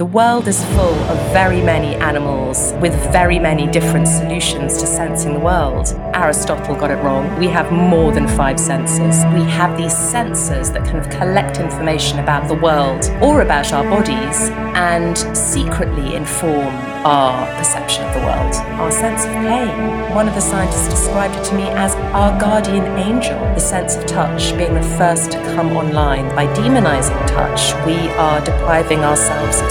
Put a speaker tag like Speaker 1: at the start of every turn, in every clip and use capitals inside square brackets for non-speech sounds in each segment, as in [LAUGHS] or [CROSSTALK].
Speaker 1: The world is full of very many animals with very many different solutions to sensing the world. Aristotle got it wrong. We have more than five senses. We have these sensors that kind of collect information about the world or about our bodies and secretly inform our perception of the world, our sense of pain. One of the scientists described it to me as our guardian angel, the sense of touch being the first to come online. By demonizing touch, we are depriving ourselves of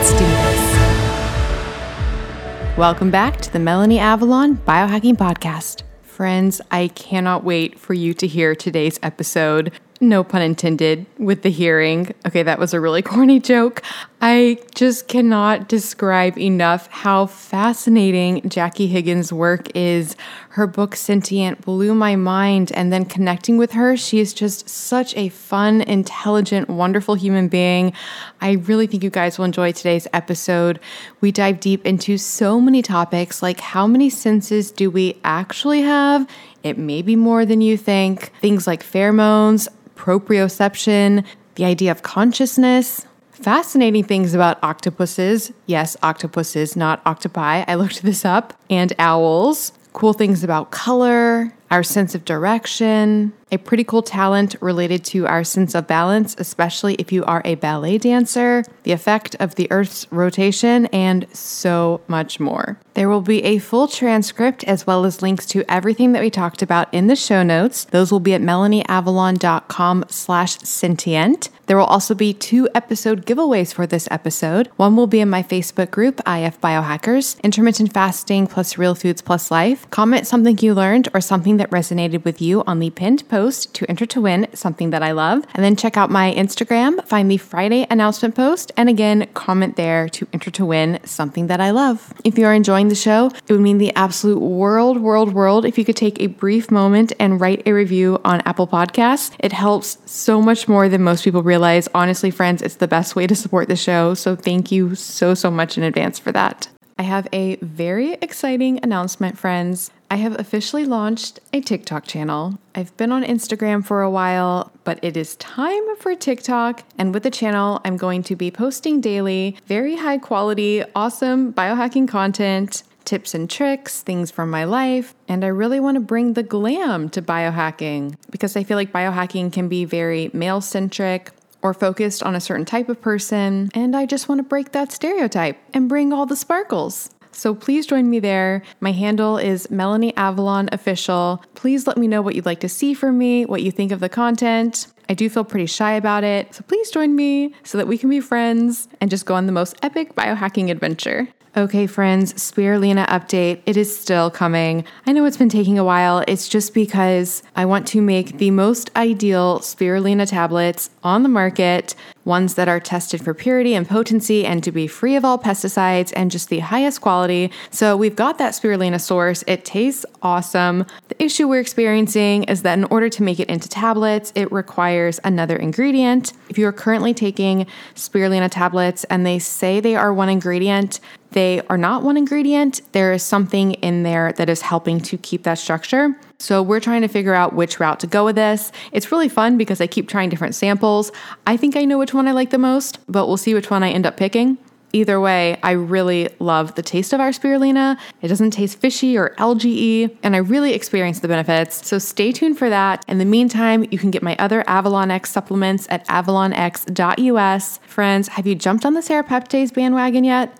Speaker 2: Let's do this. Welcome back to the Melanie Avalon Biohacking Podcast. Friends, I cannot wait for you to hear today's episode no pun intended, with the hearing. Okay, that was a really [LAUGHS] corny joke. I just cannot describe enough how fascinating Jackie Higgins' work is. Her book Sentient blew my mind, and then connecting with her, she is just such a fun, intelligent, wonderful human being. I really think you guys will enjoy today's episode. We dive deep into so many topics like how many senses do we actually have? It may be more than you think. Things like pheromones, proprioception, the idea of consciousness, fascinating things about octopuses. Yes, octopuses, not octopi. I looked this up. And owls. Cool things about color, our sense of direction, a pretty cool talent related to our sense of balance, especially if you are a ballet dancer, the effect of the Earth's rotation, and so much more. There will be a full transcript as well as links to everything that we talked about in the show notes. Those will be at melanieavalon.com slash sentient. There will also be two episode giveaways for this episode. One will be in my Facebook group, IF Biohackers, Intermittent Fasting plus Real Foods plus Life. Comment something you learned or something that resonated with you on the pinned post to enter to win something that I love. And then check out my Instagram, find the Friday announcement post, and again, comment there to enter to win something that I love. If you are enjoying the show, it would mean the absolute world, world, world if you could take a brief moment and write a review on Apple Podcasts. It helps so much more than most people realize. Honestly, friends, it's the best way to support the show. So thank you so, so much in advance for that. I have a very exciting announcement, friends. I have officially launched a TikTok channel. I've been on Instagram for a while, but it is time for TikTok. And with the channel, I'm going to be posting daily very high quality, awesome biohacking content, tips and tricks, things from my life. And I really want to bring the glam to biohacking because I feel like biohacking can be very male centric or focused on a certain type of person. And I just want to break that stereotype and bring all the sparkles. So please join me there. My handle is Melanie Avalon Official. Please let me know what you'd like to see from me, what you think of the content. I do feel pretty shy about it, so please join me so that we can be friends and just go on the most epic biohacking adventure. Okay, friends, Spirulina update. It is still coming. I know it's been taking a while. It's just because I want to make the most ideal Spirulina tablets on the market ones that are tested for purity and potency and to be free of all pesticides and just the highest quality. So we've got that spirulina source. It tastes awesome. The issue we're experiencing is that in order to make it into tablets, it requires another ingredient. If you are currently taking spirulina tablets and they say they are one ingredient, they are not one ingredient. There is something in there that is helping to keep that structure. So we're trying to figure out which route to go with this. It's really fun because I keep trying different samples. I think I know which one I like the most, but we'll see which one I end up picking. Either way, I really love the taste of our spirulina. It doesn't taste fishy or algae and I really experience the benefits. So stay tuned for that. In the meantime, you can get my other Avalon X supplements at avalonx.us. Friends, have you jumped on the Sarah serapeptase bandwagon yet?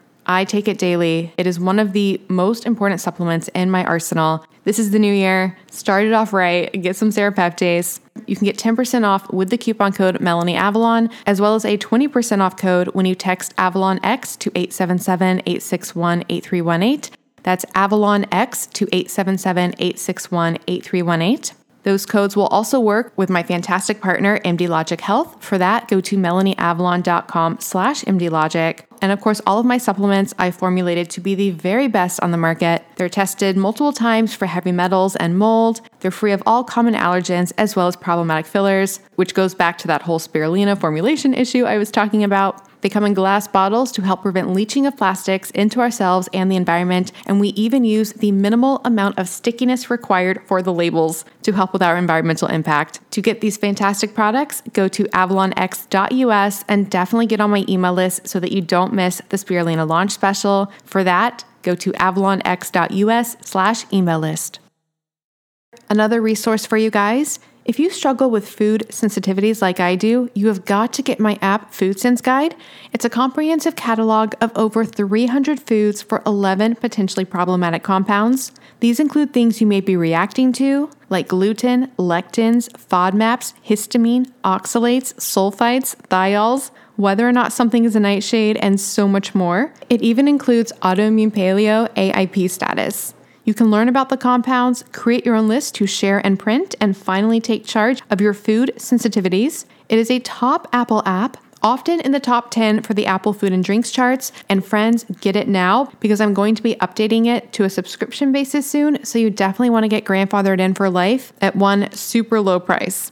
Speaker 2: I take it daily. It is one of the most important supplements in my arsenal. This is the new year. Start it off right. Get some serapeptase. You can get 10% off with the coupon code Melanie Avalon, as well as a 20% off code when you text Avalon X to 877 861 8318. That's Avalon X to 877 861 8318. Those codes will also work with my fantastic partner, MD Logic Health. For that, go to melanieavalon.com slash mdlogic. And of course, all of my supplements I formulated to be the very best on the market. They're tested multiple times for heavy metals and mold. They're free of all common allergens as well as problematic fillers, which goes back to that whole spirulina formulation issue I was talking about. They come in glass bottles to help prevent leaching of plastics into ourselves and the environment, and we even use the minimal amount of stickiness required for the labels to help with our environmental impact. To get these fantastic products, go to avalonx.us and definitely get on my email list so that you don't miss the Spirulina launch special. For that, go to avalonx.us slash email list. Another resource for you guys if you struggle with food sensitivities like I do, you have got to get my app Food Sense Guide. It's a comprehensive catalog of over 300 foods for 11 potentially problematic compounds. These include things you may be reacting to, like gluten, lectins, FODMAPs, histamine, oxalates, sulfites, thiols, whether or not something is a nightshade, and so much more. It even includes autoimmune paleo AIP status. You can learn about the compounds, create your own list to share and print, and finally take charge of your food sensitivities. It is a top Apple app often in the top 10 for the Apple Food and Drinks charts. And friends, get it now because I'm going to be updating it to a subscription basis soon. So you definitely want to get grandfathered in for life at one super low price.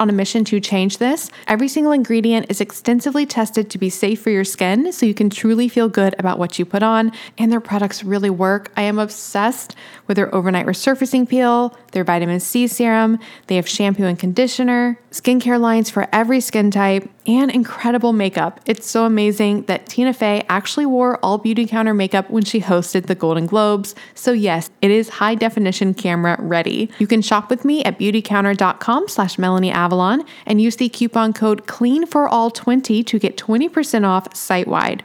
Speaker 2: on a mission to change this. Every single ingredient is extensively tested to be safe for your skin, so you can truly feel good about what you put on, and their products really work. I am obsessed with their overnight resurfacing peel, their vitamin C serum, they have shampoo and conditioner, skincare lines for every skin type, and incredible makeup. It's so amazing that Tina Fey actually wore all Beautycounter makeup when she hosted the Golden Globes. So yes, it is high definition camera ready. You can shop with me at beautycounter.com slash Melanie Avalon and use the coupon code CLEAN for all 20 to get 20% off site wide.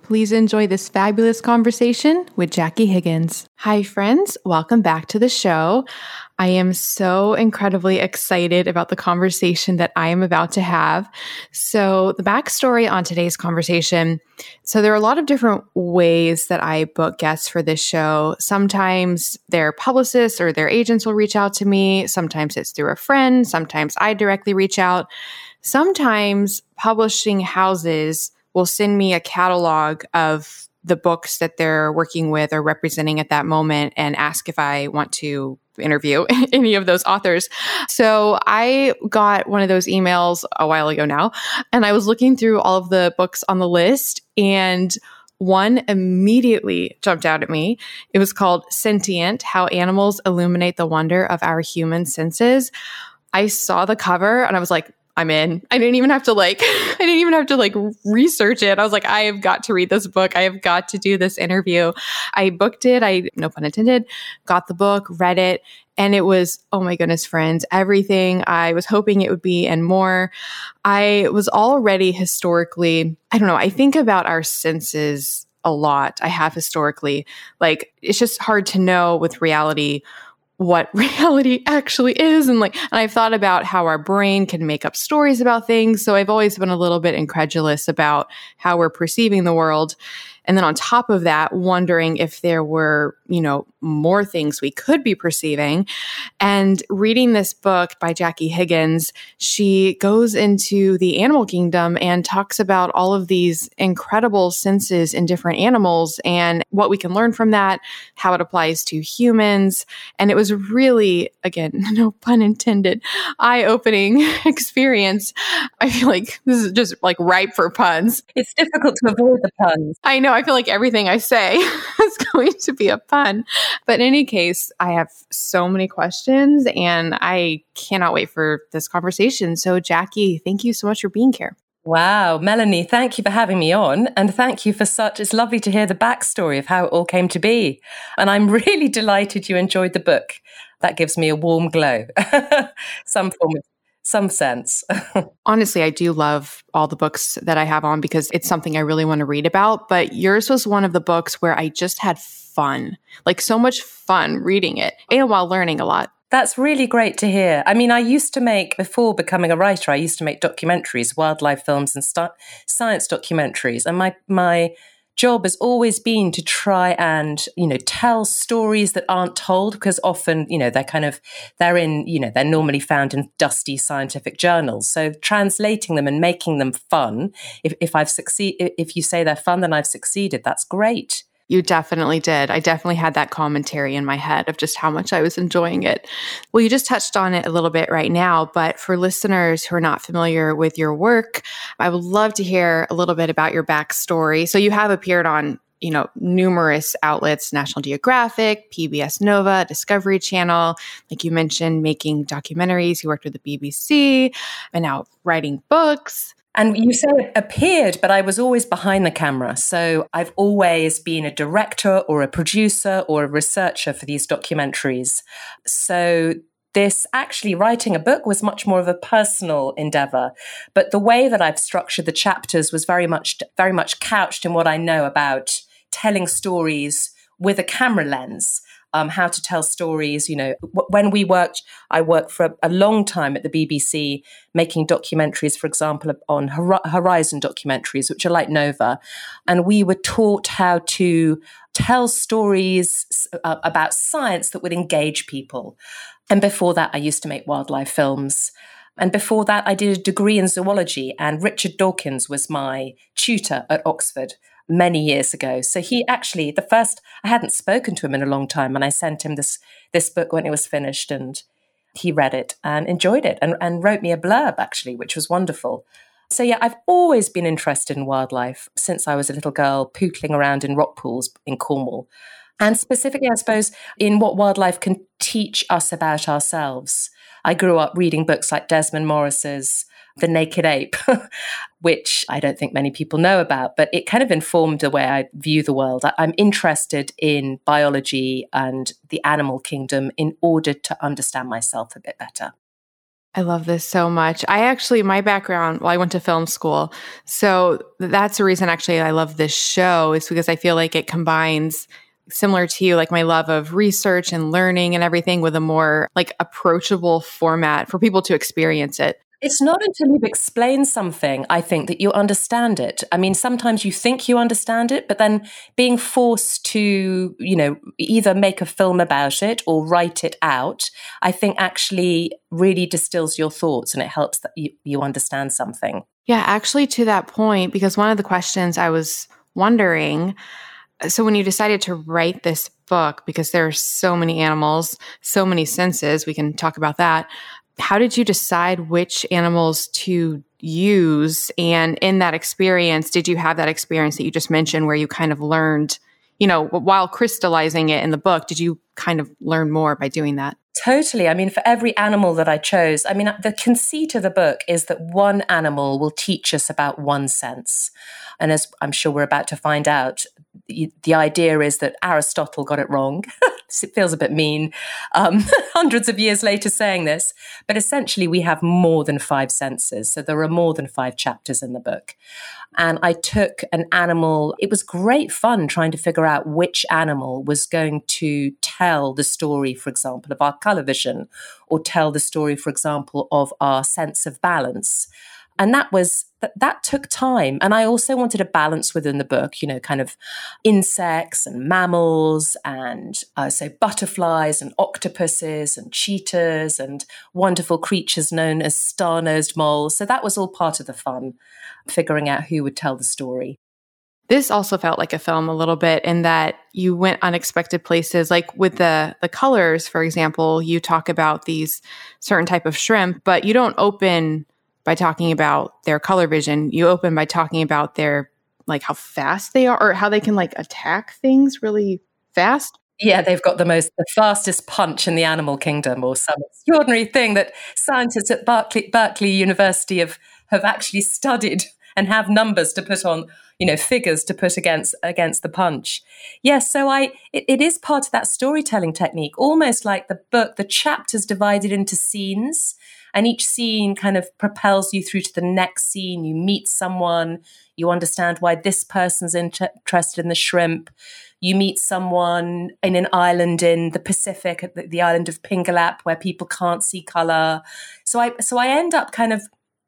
Speaker 2: please enjoy this fabulous conversation with Jackie Higgins. Hi, friends. Welcome back to the show. I am so incredibly excited about the conversation that I am about to have. So, the backstory on today's conversation so, there are a lot of different ways that I book guests for this show. Sometimes their publicists or their agents will reach out to me, sometimes it's through a friend, sometimes I directly reach out. Sometimes publishing houses will send me a catalog of the books that they're working with or representing at that moment and ask if I want to interview [LAUGHS] any of those authors. So I got one of those emails a while ago now, and I was looking through all of the books on the list, and one immediately jumped out at me. It was called Sentient How Animals Illuminate the Wonder of Our Human Senses. I saw the cover and I was like, I'm in. I didn't even have to like [LAUGHS] I didn't even have to like research it. I was like I have got to read this book. I have got to do this interview. I booked it. I no pun intended, got the book, read it, and it was oh my goodness friends, everything I was hoping it would be and more. I was already historically, I don't know, I think about our senses a lot. I have historically. Like it's just hard to know with reality what [LAUGHS] reality actually is. And like and I've thought about how our brain can make up stories about things. So I've always been a little bit incredulous about how we're perceiving the world. And then on top of that, wondering if there were, you know, more things we could be perceiving. And reading this book by Jackie Higgins, she goes into the animal kingdom and talks about all of these incredible senses in different animals and what we can learn from that, how it applies to humans. And it was really, again, [LAUGHS] no pun intended, eye opening [LAUGHS] experience. I feel like this is just like ripe for puns.
Speaker 1: It's difficult to avoid the puns.
Speaker 2: I know. I feel like everything I say [LAUGHS] is going to be a pun. But in any case, I have so many questions and I cannot wait for this conversation. So, Jackie, thank you so much for being here.
Speaker 1: Wow, Melanie, thank you for having me on. And thank you for such, it's lovely to hear the backstory of how it all came to be. And I'm [LAUGHS] really delighted you enjoyed the book. That gives me a warm glow, [LAUGHS] some form of some sense. [LAUGHS]
Speaker 2: Honestly, I do love all the books that I have on because it's something I really want to read about. But yours was one of the books where I just had fun, like so much fun reading it and while learning a lot.
Speaker 1: That's really great to hear. I mean, I used to make, before becoming a writer, I used to make documentaries, wildlife films, and st- science documentaries. And my, my job has always been to try and you know tell stories that aren't told because often you know they're kind of they're in you know they're normally found in dusty scientific journals. So translating them and making them fun if, if i've succeed if you say they're fun then i've succeeded that's great
Speaker 2: you definitely did. I definitely had that commentary in my head of just how much I was enjoying it. Well, you just touched on it a little bit right now, but for listeners who are not familiar with your work, I would love to hear a little bit about your backstory. So you have appeared on you know numerous outlets national geographic pbs nova discovery channel like you mentioned making documentaries you worked with the bbc and now writing books
Speaker 1: and you say it appeared, but I was always behind the camera. So I've always been a director or a producer or a researcher for these documentaries. So this actually writing a book was much more of a personal endeavor but the way that i've structured the chapters was very much very much couched in what i know about telling stories with a camera lens um, how to tell stories. You know, when we worked, I worked for a, a, long time at the BBC making documentaries, for example, on Horizon documentaries, which are like Nova. And we were taught how to tell stories uh, about science that would engage people. And before that, I used to make wildlife films. And before that, I did a degree in zoology, and Richard Dawkins was my tutor at Oxford many years ago. So he actually, the first, I hadn't spoken to him in a long time, and I sent him this this book when it was finished, and he read it and enjoyed it, and, and wrote me a blurb actually, which was wonderful. So yeah, I've always been interested in wildlife since I was a little girl, pootling around in rock pools in Cornwall. And specifically, I suppose, in what wildlife can teach us about ourselves. I grew up reading books like Desmond Morris's the naked ape, [LAUGHS] which I don't think many people know about, but it kind of informed the way I view the world. I, I'm interested in biology and the animal kingdom in order to understand myself a bit better.
Speaker 2: I love this so much. I actually, my background, well, I went to film school. So that's the reason actually I love this show is because I feel like it combines similar to you, like my love of research and learning and everything with a more like approachable format for people to experience it.
Speaker 1: It's not until you've explained something, I think, that you understand it. I mean, sometimes you think you understand it, but then being forced to, you know, either make a film about it or write it out, I think actually really distills your thoughts and it helps that you, you understand something.
Speaker 2: Yeah, actually, to that point, because one of the questions I was wondering uh, so when you decided to write this book because there are so many animals so many senses we can talk about that how did you decide which animals to use? And in that experience, did you have that experience that you just mentioned where you kind of learned, you know, while crystallizing it in the book, did you kind of learn more by doing that?
Speaker 1: Totally. I mean, for every animal that I chose, I mean, the conceit of the book is that one animal will teach us about one sense. And as I'm sure we're about to find out, the, idea is that Aristotle got it wrong. [LAUGHS] it feels a bit mean, um, [LAUGHS] hundreds of years later saying this, but essentially we have more than five senses. So there are more than five chapters in the book. And I took an animal, it was great fun trying to figure out which animal was going to tell the story, for example, of our color vision, or tell the story, for example, of our sense of balance and that was that, that took time. And i also wanted a balance within the book you know kind of insects and mammals and uh, so butterflies and octopuses and cheetahs and wonderful creatures known as star-nosed moles. So that was all part of the fun figuring out who would tell the story.
Speaker 2: This also felt like a film a little bit in that you went unexpected places like with the the colors for example you talk about these certain type of shrimp but you don't open by talking about their color vision. You open by talking about their like how fast they are or how they can like attack things really fast.
Speaker 1: Yeah, they've got the most the fastest punch in the animal kingdom or some extraordinary thing that scientists at Berkeley, Berkeley University have have actually studied and have numbers to put on, you know, figures to put against against the punch. Yes, so I it, it is part of that storytelling technique, almost like the book, the chapters divided into scenes and each scene kind of propels you through to the next scene. You meet someone, you understand why this person's inter- interested in the shrimp. You meet someone in an island in the Pacific, the, the island of Pingelap, where people can't see color. So I, so I end up kind of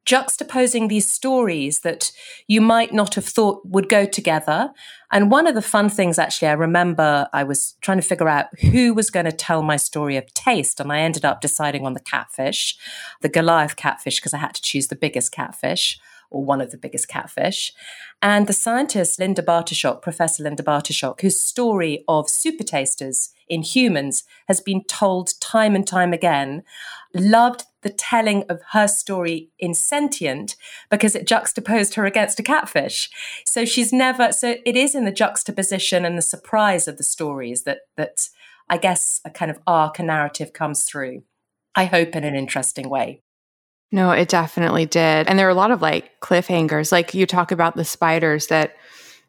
Speaker 1: juxtaposing these stories that you might not have thought would go together. And one of the fun things, actually, I remember I was trying to figure out who was going to tell my story of taste. And I ended up deciding on the catfish, the Goliath catfish, because I had to choose the biggest catfish or one of the biggest catfish. And the scientist, Linda Bartoshuk, Professor Linda Bartoshuk, whose story of super tasters in humans has been told time and time again, loved the telling of her story in Sentient because it juxtaposed her against a catfish. So she's never, so it is in the juxtaposition and the surprise of the stories that, that I guess a kind of arc, a narrative comes through. I hope in an interesting way.
Speaker 2: No, it definitely did. And there are a lot of like cliffhangers. Like you talk about the spiders that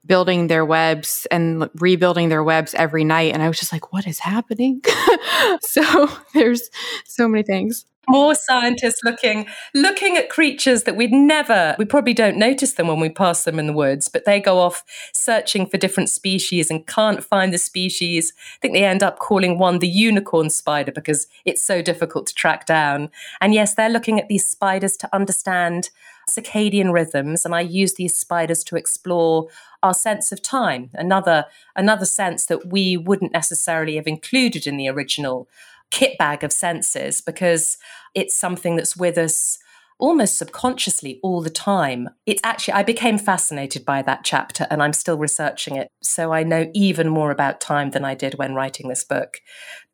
Speaker 2: building their webs and rebuilding their webs every night. And I was just like, what is happening? [LAUGHS] so there's so many things
Speaker 1: more scientists looking looking at creatures that we'd never we probably don't notice them when we pass them in the woods but they go off searching for different species and can't find the species i think they end up calling one the unicorn spider because it's so difficult to track down and yes they're looking at these spiders to understand circadian rhythms and i use these spiders to explore our sense of time another another sense that we wouldn't necessarily have included in the original kit bag of senses because it's something that's with us almost subconsciously all the time. It's actually, I became fascinated by that chapter and I'm still researching it. So I know even more about time than I did when writing this book.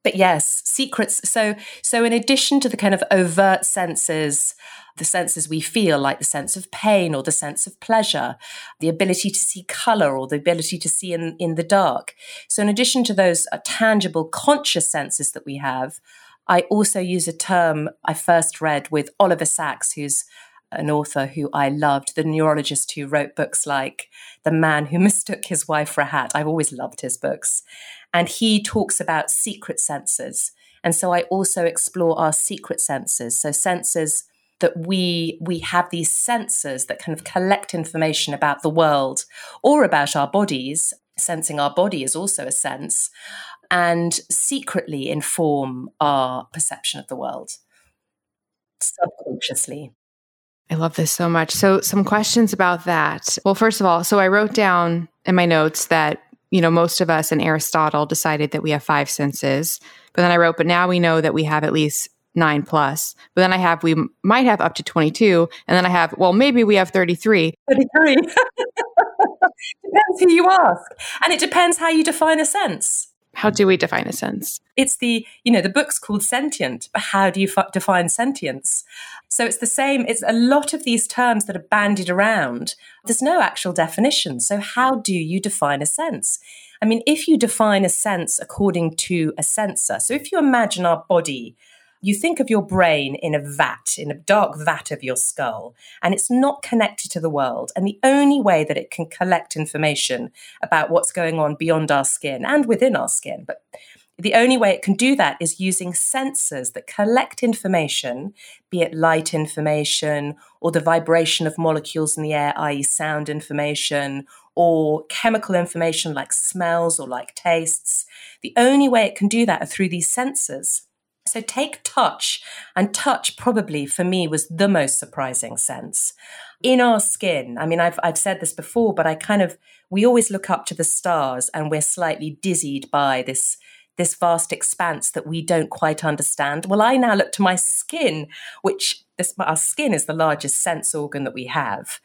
Speaker 1: But yes, secrets. So, so in addition to the kind of overt senses, the senses we feel, like the sense of pain or the sense of pleasure, the ability to see color or the ability to see in, in the dark. So, in addition to those uh, tangible conscious senses that we have, I also use a term I first read with Oliver Sacks, who's an author who I loved, the neurologist who wrote books like The Man Who Mistook His Wife for a Hat. I've always loved his books. And he talks about secret senses And so I also explore our secret senses. So senses that we we have these senses that kind of collect information about the world or about our bodies. Sensing our body is also a sense, and secretly inform our perception of the world subconsciously.
Speaker 2: I love this so much. So, some questions about that. Well, first of all, so I wrote down in my notes that, you know, most of us and Aristotle decided that we have five senses. But then I wrote, but now we know that we have at least nine plus. But then I have, we might have up to 22. And then I have, well, maybe we have 33.
Speaker 1: 33. [LAUGHS] depends who you ask. And it depends how you define a sense.
Speaker 2: How do we define a sense?
Speaker 1: It's the, you know, the book's called Sentient, but how do you f- define sentience? So it's the same, it's a lot of these terms that are bandied around. There's no actual definition. So, how do you define a sense? I mean, if you define a sense according to a sensor, so if you imagine our body you think of your brain in a vat, in a dark vat of your skull, and it's not connected to the world. And the only way that it can collect information about what's going on beyond our skin and within our skin, but the only way it can do that is using sensors that collect information, be it light information or the vibration of molecules in the air, i.e., sound information, or chemical information like smells or like tastes. The only way it can do that are through these sensors. So take touch, and touch probably for me was the most surprising sense. In our skin, I mean, I've, I've said this before, but I kind of, we always look up to the stars and we're slightly dizzied by this this vast expanse that we don't quite understand. Well, I now look to my skin, which this, our skin is the largest sense organ that we have.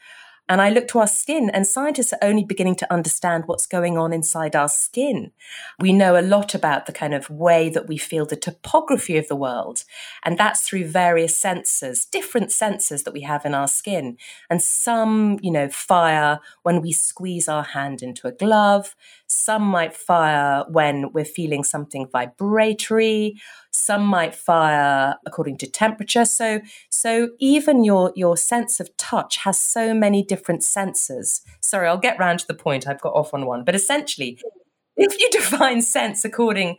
Speaker 1: And I look to our skin, and scientists are only beginning to understand what's going on inside our skin. We know a lot about the kind of way that we feel the topography of the world, and that's through various sensors, different sensors that we have in our skin. And some, you know, fire when we squeeze our hand into a glove, some might fire when we're feeling something vibratory, some might fire according to temperature. So, so even your your sense of touch has so many different senses. Sorry, I'll get round to the point. I've got off on one, but essentially, if you [LAUGHS] define sense according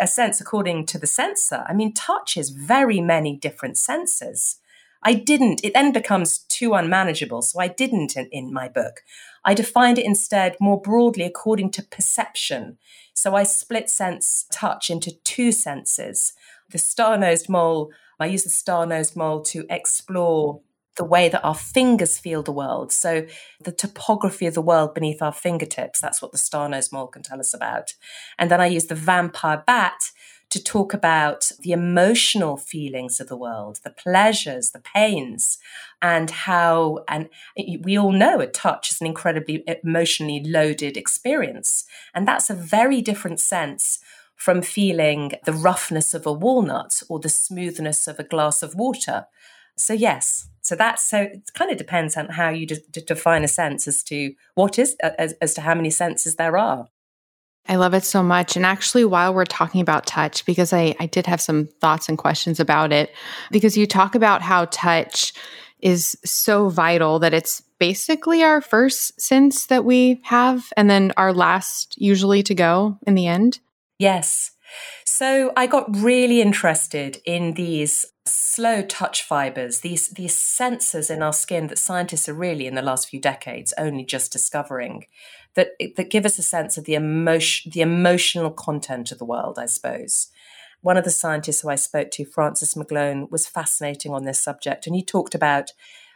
Speaker 1: a sense according to the sensor, I mean, touch is very many different senses. I didn't, it then becomes too unmanageable. So I didn't in, in my book. I defined it instead more broadly according to perception. So I split sense touch into two senses. The star nosed mole, I use the star nosed mole to explore the way that our fingers feel the world. So the topography of the world beneath our fingertips, that's what the star nosed mole can tell us about. And then I use the vampire bat to talk about the emotional feelings of the world, the pleasures, the pains, and how, and we all know a touch is an incredibly emotionally loaded experience. And that's a very different sense from feeling the roughness of a walnut or the smoothness of a glass of water. So, yes, so that's so it kind of depends on how you de- define a sense as to what is, as, as to how many senses there are.
Speaker 2: I love it so much. And actually, while we're talking about touch, because I, I did have some thoughts and questions about it, because you talk about how touch is so vital that it's basically our first sense that we have, and then our last usually to go in the end.
Speaker 1: Yes. So I got really interested in these slow touch fibers, these these sensors in our skin that scientists are really in the last few decades only just discovering that that give us a sense of the emotion the emotional content of the world, I suppose. One of the scientists who I spoke to, Francis McGlone, was fascinating on this subject, and he talked about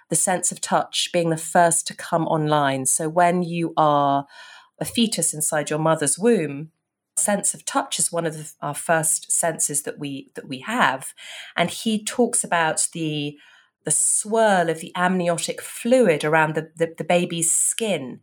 Speaker 1: the sense of touch being the first to come online. So when you are a fetus inside your mother's womb, sense of touch is one of the, our first senses that we that we have. And he talks about the the swirl of the amniotic fluid around the, the, the baby's skin.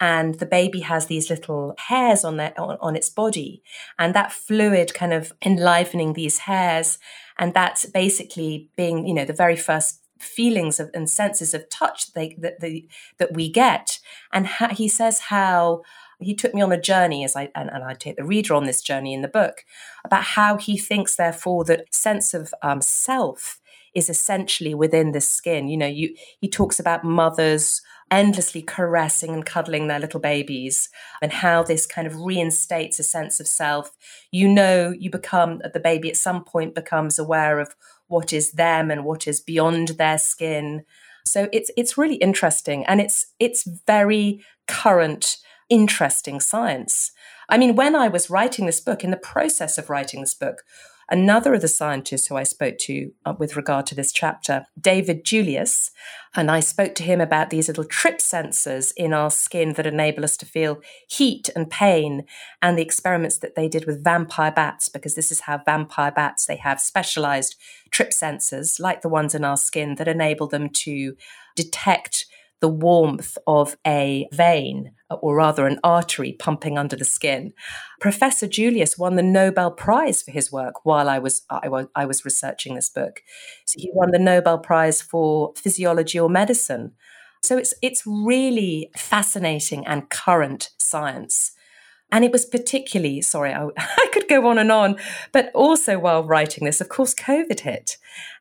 Speaker 1: And the baby has these little hairs on their on, on, its body. And that fluid kind of enlivening these hairs. And that's basically being you know the very first feelings of, and senses of touch that they, that, that we get. And he says how he took me on a journey as I and, and, I take the reader on this journey in the book about how he thinks, therefore, that sense of um, self is essentially within the skin. You know, you he talks about mothers endlessly caressing and cuddling their little babies, and how this kind of reinstates a sense of self. You know, you become, the baby at some point becomes aware of what is them and what is beyond their skin. So it's it's really interesting and it's it's very current, interesting science. I mean, when I was writing this book, in the process of writing this book, another of the scientists who I spoke to uh, with regard to this chapter, David Julius, and I spoke to him about these little trip sensors in our skin that enable us to feel heat and pain, and the experiments that they did with vampire bats, because this is how vampire bats they have specialized trip sensors like the ones in our skin that enable them to detect the warmth of a vein, or rather an artery pumping under the skin. Professor Julius won the Nobel Prize for his work while I was, I was, I was researching this book. So he won the Nobel Prize for physiology or medicine. So it's, it's really fascinating and current science. And it was particularly, sorry, I, [LAUGHS] I, could go on and on, but also while writing this, of course, COVID hit.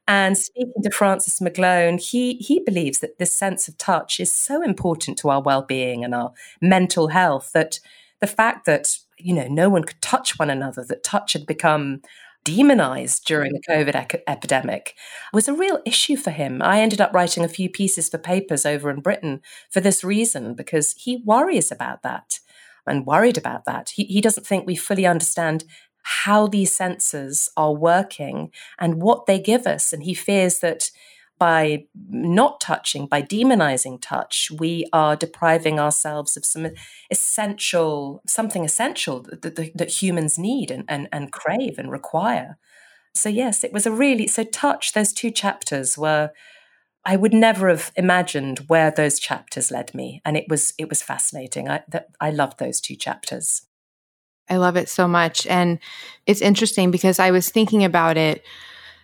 Speaker 1: And speaking to Francis McGlone, he, he believes that this sense of touch is so important to our well being and our mental health that the fact that, you know, no one could touch one another, that touch had become demonized during the COVID epidemic was a real issue for him. I ended up writing a few pieces for papers over in Britain for this reason, because he worries about that and worried about that. He, he doesn't think we fully understand how these senses are working and what they give us. And he fears that by not touching, by demonizing touch, we are depriving ourselves of some essential, something essential that, that, that humans need and, and, and crave and require. So, yes, it was a really, so touch, those two chapters were. I would never have imagined where those chapters led me, and it was it was fascinating. I that, I loved those two chapters.
Speaker 2: I love it so much. And it's interesting because I was thinking about it.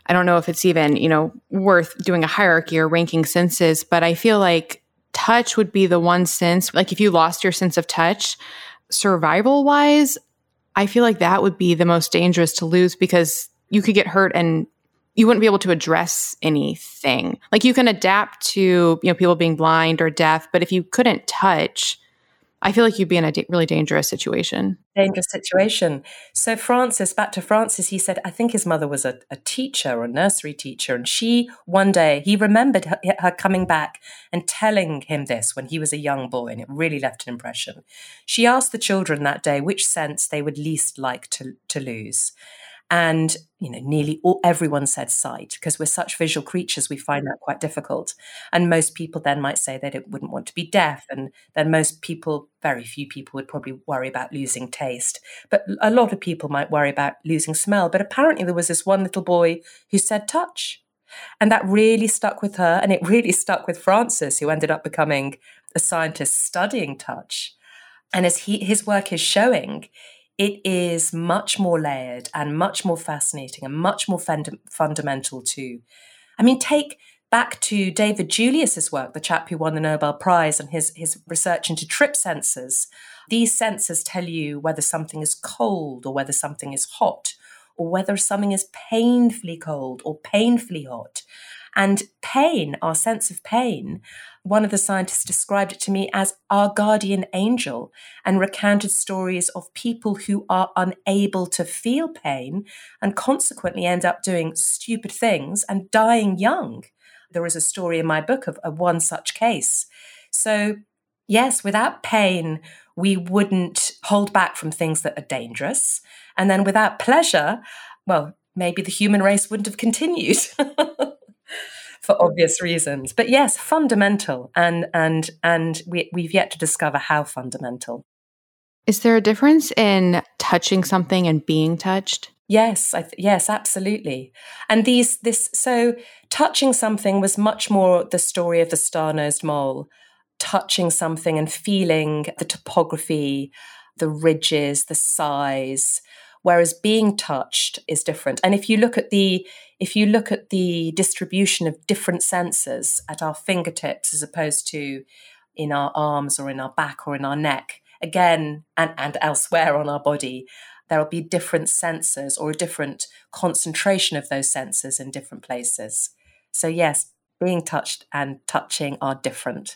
Speaker 2: I don't know if it's even, you know, worth doing a hierarchy or ranking senses, but I feel like touch would be the one sense, like if you lost your sense of touch, survival wise, I feel like that would be the most dangerous to lose because you could get hurt and you wouldn't be able to address anything. Like you can adapt to, you know, people being blind or deaf, but if you couldn't touch, I feel like you'd be in a da- really dangerous situation.
Speaker 1: Dangerous situation. So, Francis, back to Francis, he said, I think his mother was a, a teacher or a nursery teacher. And she, one day, he remembered her, her, coming back and telling him this when he was a young boy, and it really left an impression. She asked the children that day which sense they would least like to, to lose. And you know, nearly all, everyone said sight because we're such visual creatures. We find that quite difficult. And most people then might say they wouldn't want to be deaf, and then most people, very few people, would probably worry about losing taste. But a lot of people might worry about losing smell. But apparently, there was this one little boy who said touch. And that really stuck with her. And it [LAUGHS] really stuck with Francis, who ended up becoming a scientist studying touch. And as he, his work is showing, it is much more layered and much more fascinating and much more fund- fundamental too. I mean, take back to David Julius's work, the chap who won the Nobel Prize, and his, his research into trip sensors. These sensors tell you whether something is cold or whether something is hot, or whether something is painfully cold or painfully hot. And pain, our sense of pain, one of the scientists described it to me as our guardian angel and recounted stories of people who are unable to feel pain and consequently end up doing stupid things and dying young. There is a story in my book of, of one such case. So, yes, without pain, we wouldn't hold back from things that are dangerous. And then without pleasure, well, maybe the human race wouldn't have continued. [LAUGHS] for obvious reasons. But yes, fundamental, and and and we, we've yet to discover how fundamental.
Speaker 2: Is there a difference in touching something and being touched?
Speaker 1: Yes, th- yes, absolutely. And these this so touching something was much more the story of the star-nosed mole, touching something and feeling the topography, the ridges, the size, whereas being touched is different. And if you look at the if you look at the distribution of different sensors at our fingertips as opposed to in our arms or in our back or in our neck, again and, and elsewhere on our body, there will be different sensors or a different concentration of those sensors in different places. So yes, being touched and touching are different.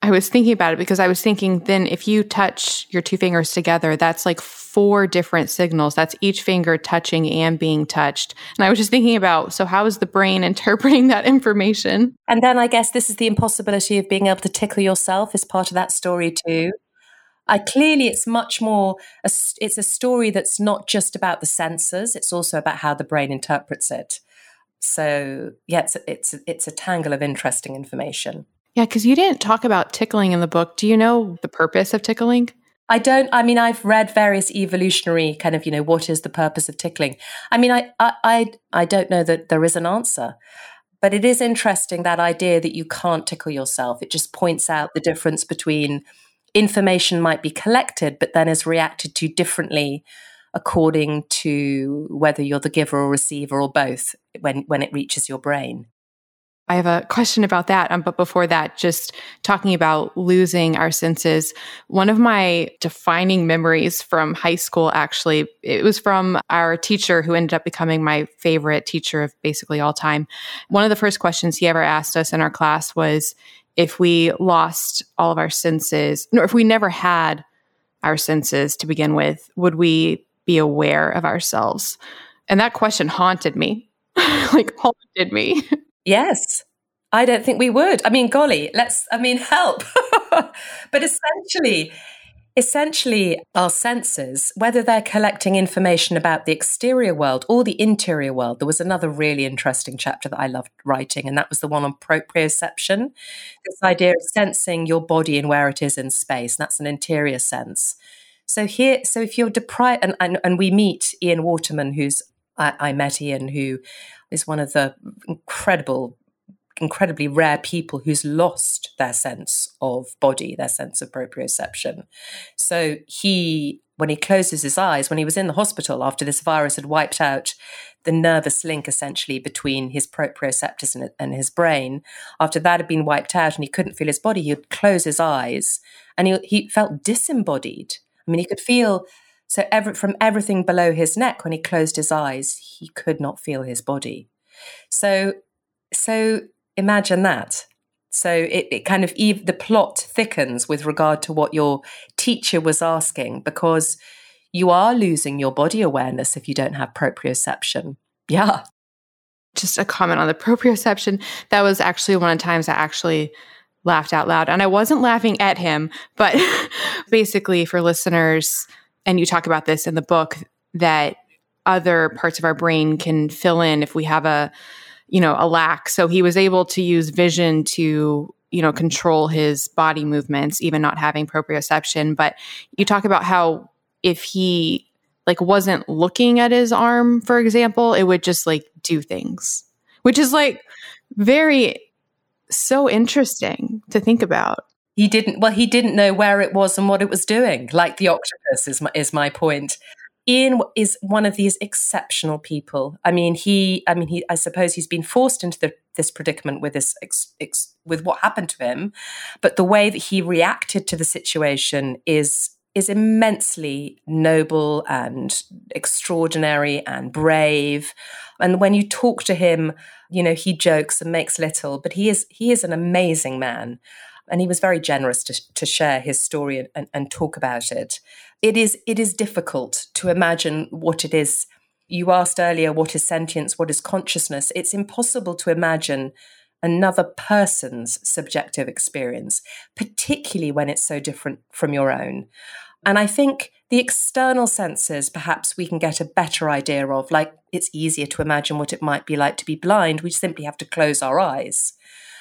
Speaker 2: I was thinking about it because I was thinking then if you touch your two fingers together, that's like four different signals. That's each finger touching and being touched. And I was just thinking about so, how is the brain [LAUGHS] interpreting that information?
Speaker 1: And then I guess this is the impossibility of being able to tickle yourself is part of that story too. I clearly it's much more a, it's a story that's not just about the senses it's also about how the brain interprets it so yeah it's it's it's a tangle of interesting information
Speaker 2: yeah because you didn't talk about tickling in the book do you know the purpose of tickling
Speaker 1: I don't. I mean, I've read various evolutionary kind of, you know, what is the purpose of tickling? I mean, I, I, I, I don't know that there is an answer, but it is interesting that idea that you can't tickle yourself. It just points out the difference between information might be collected, but then is reacted to differently according to whether you're the giver or receiver or both when when it reaches your brain.
Speaker 2: I have a question about that. Um, but before that, just talking about losing our senses. One of my defining memories from high school, actually, it was from our teacher who ended up becoming my favorite teacher of basically all time. One of the first questions he ever asked us in our class was if we lost all of our senses, or if we never had our senses to begin with, would we be aware of ourselves? And that question haunted me, [LAUGHS] like haunted me. [LAUGHS]
Speaker 1: Yes. I don't think we would. I mean, golly, let's, I mean, help. [LAUGHS] but essentially, essentially, our senses, whether they're collecting information about the exterior world or the interior world, there was another really interesting chapter that I loved writing, and that was the one on proprioception. This idea of sensing your body and where it is in space. that's an interior sense. So here, so if you're deprived, and, and, and we meet Ian Waterman, who's I, I met Ian, who is one of the incredible incredibly rare people who's lost their sense of body, their sense of proprioception. So he, when he closes his eyes, when he was in the hospital after this virus had wiped out the nervous link essentially between his proprioceptors and, and his brain, after that had been wiped out and he couldn't feel his body, he would close his eyes and he, he felt disembodied. I mean, he could feel so every, from everything below his neck, when he closed his eyes, he could not feel his body. So, so imagine that. So it, it kind of the plot thickens with regard to what your teacher was asking because you are losing your body awareness if you don't have proprioception. Yeah.
Speaker 2: Just a comment on the proprioception. That was actually one of the times I actually laughed out loud. And I wasn't laughing at him, but [LAUGHS] basically for listeners, and you talk about this in the book that other parts of our brain can fill in if we have a you know, a lack. So he was able to use vision to, you know, control his body movements, even not having proprioception. But you talk about how if he like wasn't looking at his arm, for example, it would just like do things, which is like very so interesting to think about.
Speaker 1: He didn't well, he didn't know where it was and what it was doing, like the octopus is my, is my point. Ian is one of these exceptional people. I mean, he, I mean, he, I suppose he's been forced into the, this predicament with this, ex, ex, with what happened to him, but the way that he reacted to the situation is is immensely noble and extraordinary and brave. And when you talk to him, you know, he jokes and makes little, but he is he is an amazing man. And he was very generous to, to share his story and, and, talk about it. It is it is difficult to imagine what it is. You asked earlier what is sentience, what is consciousness. It's impossible to imagine another person's subjective experience, particularly when it's so different from your own. And I think the external senses, perhaps we can get a better idea of, like it's easier to imagine what it might be like to be blind. We simply have to close our eyes.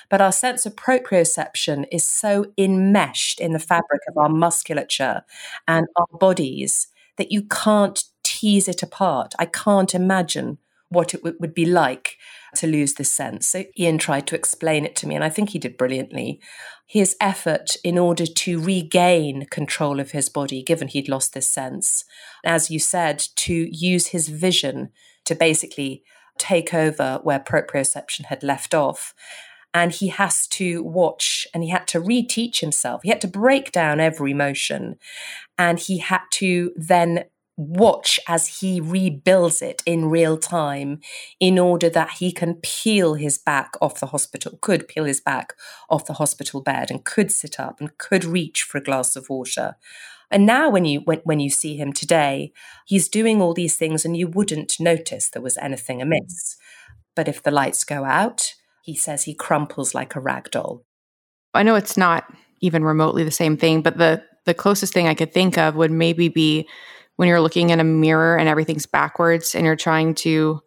Speaker 1: But our sense of proprioception is so enmeshed in the fabric of our musculature and our bodies that you can't tease it apart. I can't imagine what it w- would be like to lose this sense. So Ian tried to explain it to me, and I think he did brilliantly. His effort in order to regain control of his body, given he'd lost this sense, as you said, to use his vision to basically take over where proprioception had left off. And he has to watch and he had to reteach himself. He had to break down every motion and he had to then watch as he rebuilds it in real time in order that he can peel his back off the hospital, could peel his back off the hospital bed and could sit up and could reach for a glass of water. And now when you when, when you see him today, he's doing all these things and you wouldn't notice there was anything amiss. But if the lights go out, he says he crumples like a rag doll.
Speaker 2: I know it's not even remotely the same thing, but the the closest thing I could think of would maybe be when you're looking in a mirror and everything's backwards and you're trying to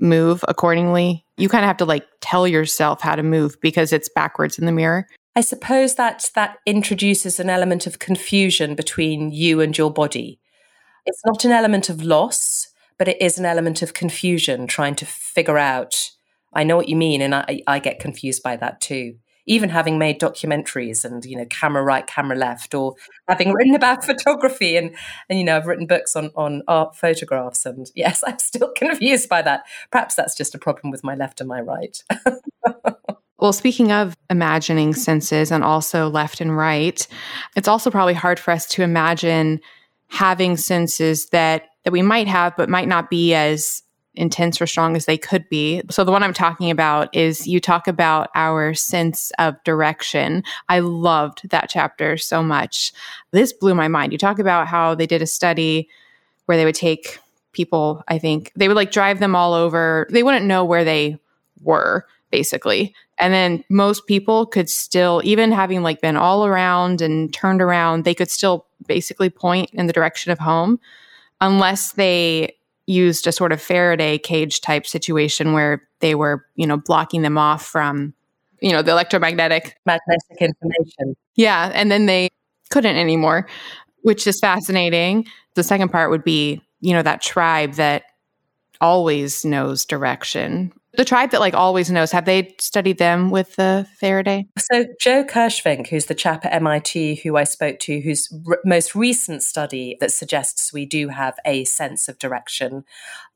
Speaker 2: move accordingly, you kind of have to like tell yourself how to move because it's backwards in the mirror.
Speaker 1: I suppose that that introduces an element of confusion between you and your body. It's not an element of loss, but it is an element of confusion trying to figure out. I know what you mean, and I, I get confused by that too. Even having made documentaries and you know camera right camera left or having written about [LAUGHS] photography and and you know I've written books on on art photographs and [LAUGHS] yes I'm still confused by that. Perhaps that's just a problem with my left and my right. [LAUGHS]
Speaker 2: Well, speaking of imagining senses and also left and right, it's also probably hard for us to imagine having senses that that we might have but might not be as intense or strong as they could be. So, the one I'm talking about is you talk about our sense of direction. I loved that chapter so much. This blew my mind. You talk about how they did a study where they would take people, I think, they would like drive them all over. They wouldn't know where they were, basically. And then most people could still, even having like been all around and turned around, they could still basically point in the direction of home unless they used a sort of Faraday cage type situation where they were, you know, blocking them off from, you know, the electromagnetic
Speaker 1: magnetic information.
Speaker 2: Yeah, and then they couldn't anymore, which is fascinating. The second part would be, you know, that tribe that always knows direction the tribe that like always knows have they studied them with the faraday?
Speaker 1: So joe kirschvink who's the chap at mit who i spoke to whose r- most recent study that suggests we do have a sense of direction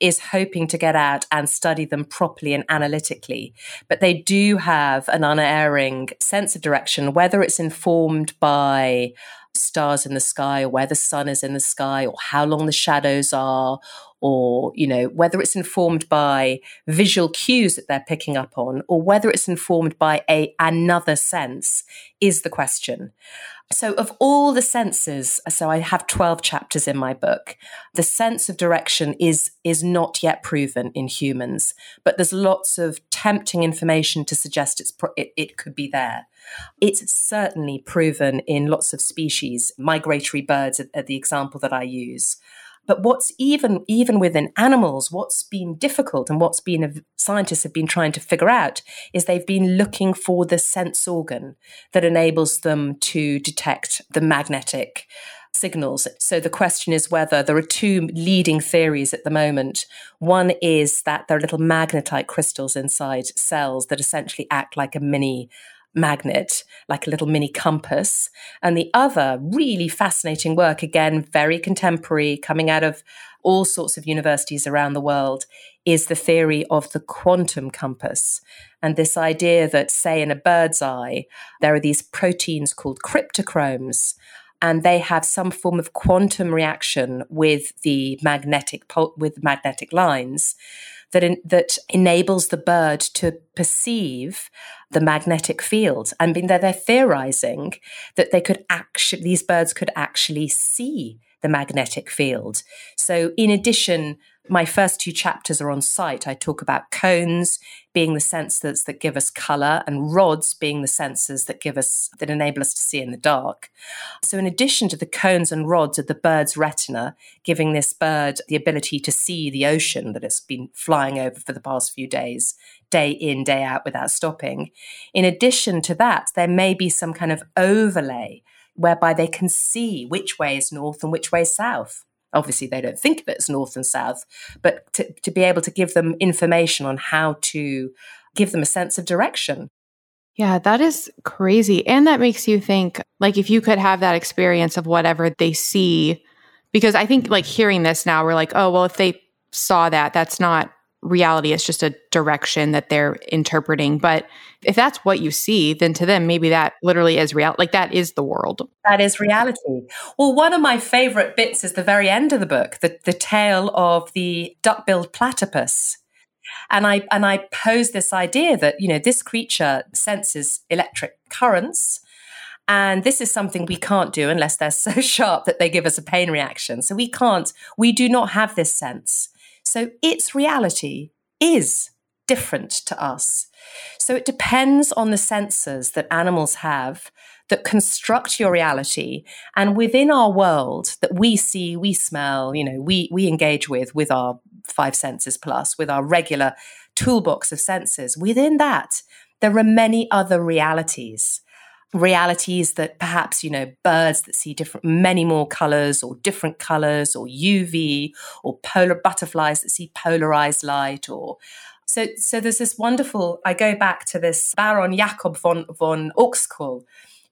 Speaker 1: is hoping to get out and study them properly and analytically. But they do have an unerring sense of direction whether it's informed by stars in the sky or where the sun is in the sky or how long the shadows are or you know whether it's informed by visual cues that they're picking up on or whether it's informed by a another sense is the question. So of all the senses so i have 12 chapters in my book the sense of direction is is not yet proven in humans but there's lots of tempting information to suggest it's it, it could be there. It's certainly proven in lots of species. Migratory birds are, are the example that i use But what's even even within animals, what's been difficult and what's been scientists have been trying to figure out is they've been looking for the sense organ that enables them to detect the magnetic signals. So the question is whether there are two leading theories at the moment. One is that there are little magnetite crystals inside cells that essentially act like a mini magnet, like a little mini compass. And the other really fascinating work, again, very contemporary, coming out of all sorts of universities around the world, is the theory of the quantum compass. And this idea that, say, in a bird's eye, there are these proteins called cryptochromes, and they have some form of quantum reaction with the magnetic with magnetic lines that in, that enables the bird to perceive the magnetic field. I mean, they're, they're theorizing that they could actually these birds could actually see the magnetic field. So, in addition, my first two chapters are on sight. I talk about cones being the sensors that give us color and rods being the sensors that give us that enable us to see in the dark. So in addition to the cones and rods of the bird's retina giving this bird the ability to see the ocean that it's been flying over for the past few days, day in day out without stopping. In addition to that, there may be some kind of overlay whereby they can see which way is north and which way is south obviously they don't think of it as north and south, but to, to be able to give them information on how to give them a sense of direction.
Speaker 2: Yeah, that is crazy. And that makes you think like if you could have that experience of whatever they see, because I think like hearing this now, we're like, oh, well, if they saw that, that's not reality it's just a direction that they're interpreting. But if that's what you see then to them maybe that literally is real like that is the world.
Speaker 1: That is reality. Well one of my favorite bits is the very end of the book the, the tale of the duck-billed platypus. And i and i pose this idea that you know this creature senses electric currents and this is something we can't do unless they're so [LAUGHS] sharp that they give us a pain reaction. So we can't we do not have this sense so its reality is different to us. So it depends on the senses that animals have that construct your reality and within our world that we see, we smell, you know, we we engage with with our five senses plus, with our regular toolbox of senses. Within that, there are many other realities realities that perhaps you know birds that see different many more colors or different colors or uv or polar butterflies that see polarized light or so so there's this wonderful i go back to this baron jakob von von uexküll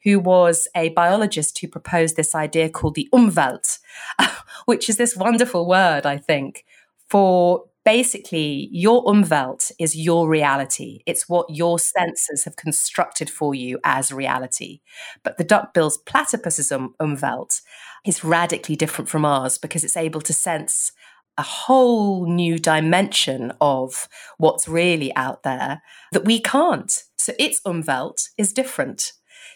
Speaker 1: who was a biologist who proposed this idea called the umwelt [LAUGHS] which is this wonderful word i think for basically your umwelt is your reality. It's what your senses have constructed for you as reality. But the duckbill's platypus's um, umwelt is radically different from ours because it's able to sense a whole new dimension of what's really out there that we can't. So its umwelt is different.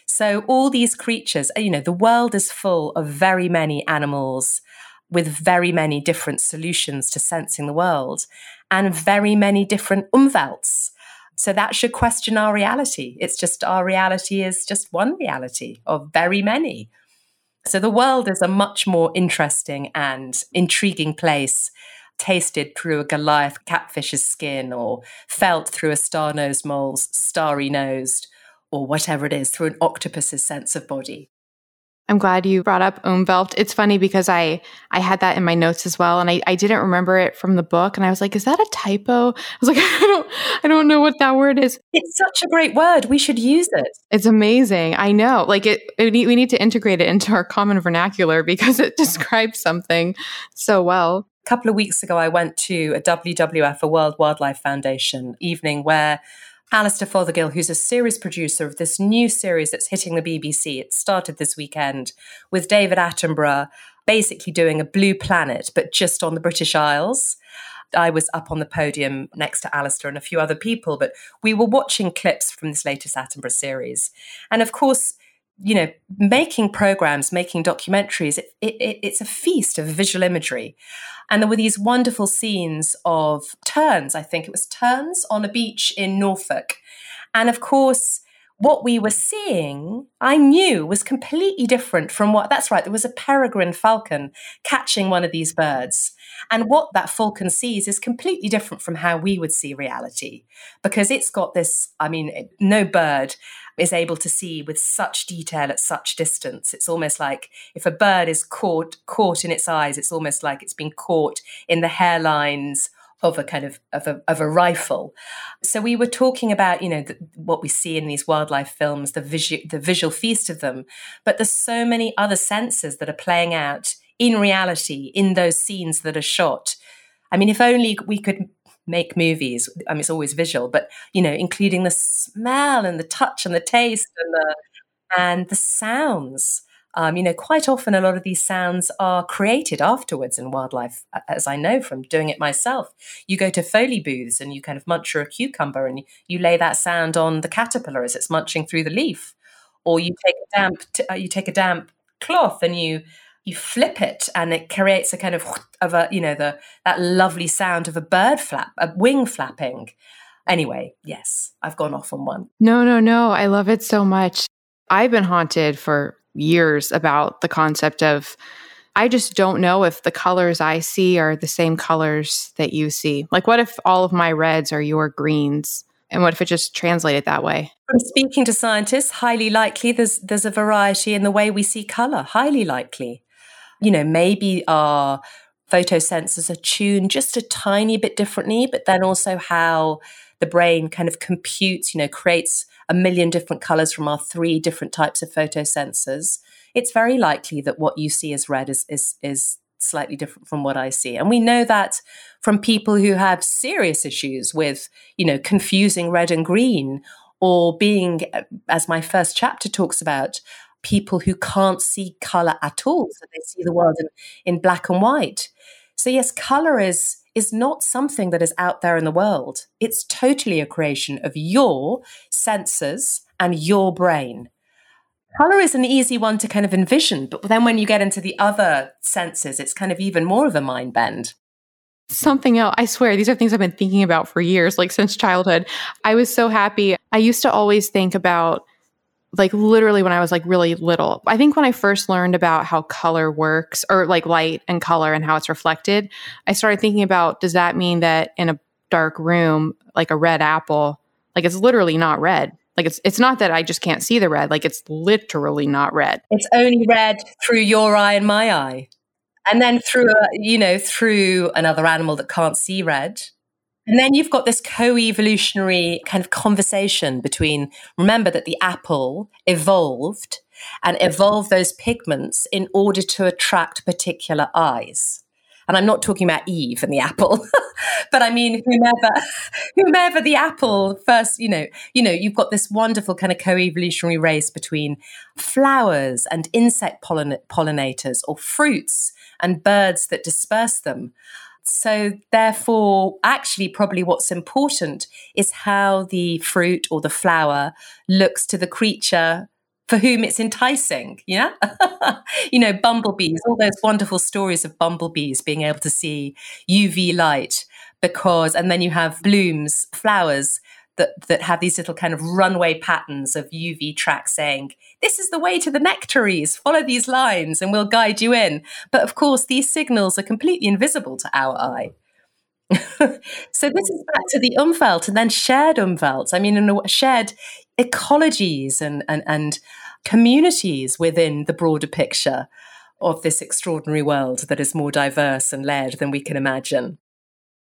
Speaker 1: So all these creatures, you know, the world is full of very many animals with very many different solutions to sensing the world and very many different umwelts. So that should question our reality. It's just our reality is just one reality of very many. So the world is a much more interesting and intriguing place, tasted through a Goliath catfish's skin or felt through a star nosed mole's starry nosed or whatever it is through an octopus's sense of body.
Speaker 2: I'm glad you brought up Umwelt. It's funny because I I had that in my notes as well, and I, I didn't remember it from the book, and I was like, "Is that a typo?" I was like, [LAUGHS] "I don't I don't know what that word is."
Speaker 1: It's such a great word. We should use it.
Speaker 2: It's amazing. I know. Like it, it we need to integrate it into our common vernacular because it [LAUGHS] describes something so well.
Speaker 1: A couple of weeks ago, I went to a WWF, a World Wildlife Foundation evening where Alastair Fothergill, who's a series producer of this new series that's hitting the BBC. It started this weekend with David Attenborough basically doing a blue planet, but just on the British Isles. I was up on the podium next to Alastair and a few other people, but we were watching clips from this latest Attenborough series. And of course, you know, making programs, making documentaries, it, it, it's a feast of visual imagery. And there were these wonderful scenes of terns, I think it was terns on a beach in Norfolk. And of course, what we were seeing, I knew was completely different from what that's right. There was a peregrine falcon catching one of these birds. And what that falcon sees is completely different from how we would see reality because it's got this, I mean, no bird is able to see with such detail at such distance. It's almost like if a bird is caught caught in its eyes, it's almost like it's been caught in the hairlines of a kind of of a, of a rifle. So we were talking about you know the, what we see in these wildlife films, the visual the visual feast of them, but there's so many other senses that are playing out in reality in those scenes that are shot. I mean, if only we could make movies. I mean, it's always visual, but you know, including the smell and the touch and the taste and the and the sounds. Um, you know, quite often a lot of these sounds are created afterwards in wildlife, as I know from doing it myself. You go to Foley booths and you kind of munch a cucumber and you lay that sound on the caterpillar as it's munching through the leaf, or you take a damp t- uh, you take a damp cloth and you you flip it and it creates a kind of of a you know the that lovely sound of a bird flap a wing flapping anyway yes i've gone off on one
Speaker 2: no no no i love it so much i've been haunted for years about the concept of I just don't know if the colors I see are the same colors that you see. Like, what if all of my reds are your greens? And what if it just translated that way?
Speaker 1: From speaking to scientists, highly likely there's there's a variety in the way we see color. Highly likely you know, maybe our photosensors are tuned just a tiny bit differently, but then also how the brain kind of computes, you know, creates a million different colors from our three different types of photosensors. It's very likely that what you see as red is is is slightly different from what I see. And we know that from people who have serious issues with, you know, confusing red and green or being, uh, as my first chapter talks about, people who can't see color at all. So they see the world in, in black and white. So yes, color is is not something that is out there in the world. It's totally a creation of your senses and your brain. Color is an easy one to kind of envision, but then when you get into the other senses, it's kind of even more of a mind bend.
Speaker 2: Something else, I swear, these are things I've been thinking about for years, like since childhood. I was so happy. I used to always think about like literally when I was like really little. I think when I first learned about how color works or like light and color and how it's reflected, I started thinking about does that mean that in a dark room, like a red apple, like it's literally not red. Like it's it's not that I just can't see the red, like it's literally not red.
Speaker 1: It's only red through your eye and my eye. And then through a, you know, through another animal that can't see red and then you've got this co evolutionary kind of conversation between, remember that the apple evolved and evolved those pigments in order to attract particular eyes. And I'm not talking about Eve and the apple, [LAUGHS] but I mean whomever, whomever the apple first, you know, you know, you've got this wonderful kind of co-evolutionary race between flowers and insect pollin- pollinators or fruits and birds that disperse them. So, therefore, actually, probably what's important is how the fruit or the flower looks to the creature for whom it's enticing. Yeah. [LAUGHS] you know, bumblebees, all those wonderful stories of bumblebees being able to see UV light because, and then you have blooms, flowers that that have these little kind of runway patterns of UV tracks saying, this is the way to the nectaries, follow these lines and we'll guide you in. But of course, these signals are completely invisible to our eye. [LAUGHS] so this is back to the umwelt and then shared umwelt. I mean, in shared ecologies and, and, and communities within the broader picture of this extraordinary world that is more diverse and layered than we can imagine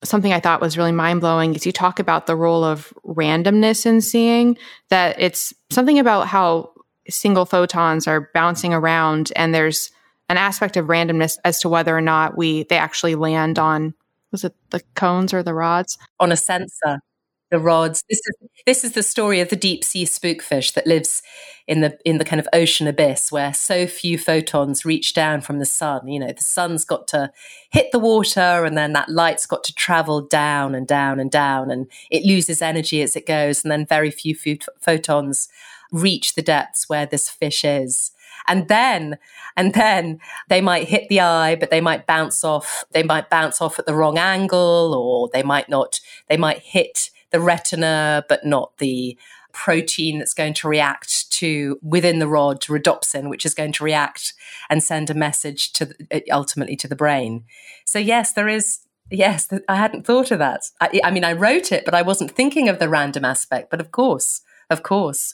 Speaker 2: something I thought was really mind blowing is you talk about the role of randomness in seeing, that it's something about how single photons are bouncing around and there's an aspect of randomness as to whether or not we they actually land on was it the cones or the rods?
Speaker 1: On a sensor the rods. This is this is the story of the deep sea spookfish that lives in the in the kind of ocean abyss where so few photons reach down from the sun. You know, the sun's got to hit the water and then that light's got to travel down and down and down and it loses energy as it goes and then very few photons reach the depths where this fish is and then and then they might hit the eye but they might bounce off they might bounce off at the wrong angle or they might not they might hit the retina, but not the protein that's going to react to within the rod rhodopsin, which is going to react and send a message to uh, ultimately to the brain. So yes, there is. Yes, I hadn't thought of that. I, I mean, I wrote it, but I wasn't thinking of the random aspect. But of course, of course.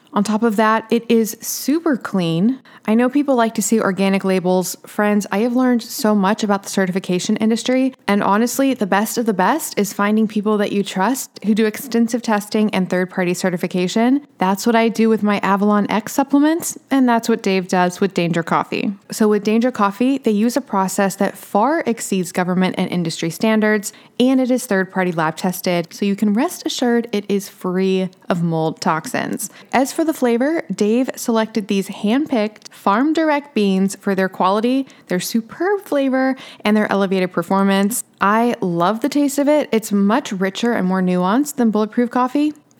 Speaker 2: On top of that, it is super clean. I know people like to see organic labels. Friends, I have learned so much about the certification industry, and honestly, the best of the best is finding people that you trust who do extensive testing and third party certification. That's what I do with my AvalonX supplements, and that's what Dave does with Danger Coffee. So, with Danger Coffee, they use a process that far exceeds government and industry standards, and it is third party lab tested, so you can rest assured it is free of mold toxins. As for the flavor, Dave selected these hand-picked farm direct beans for their quality, their superb flavor, and their elevated performance. I love the taste of it. It's much richer and more nuanced than bulletproof coffee.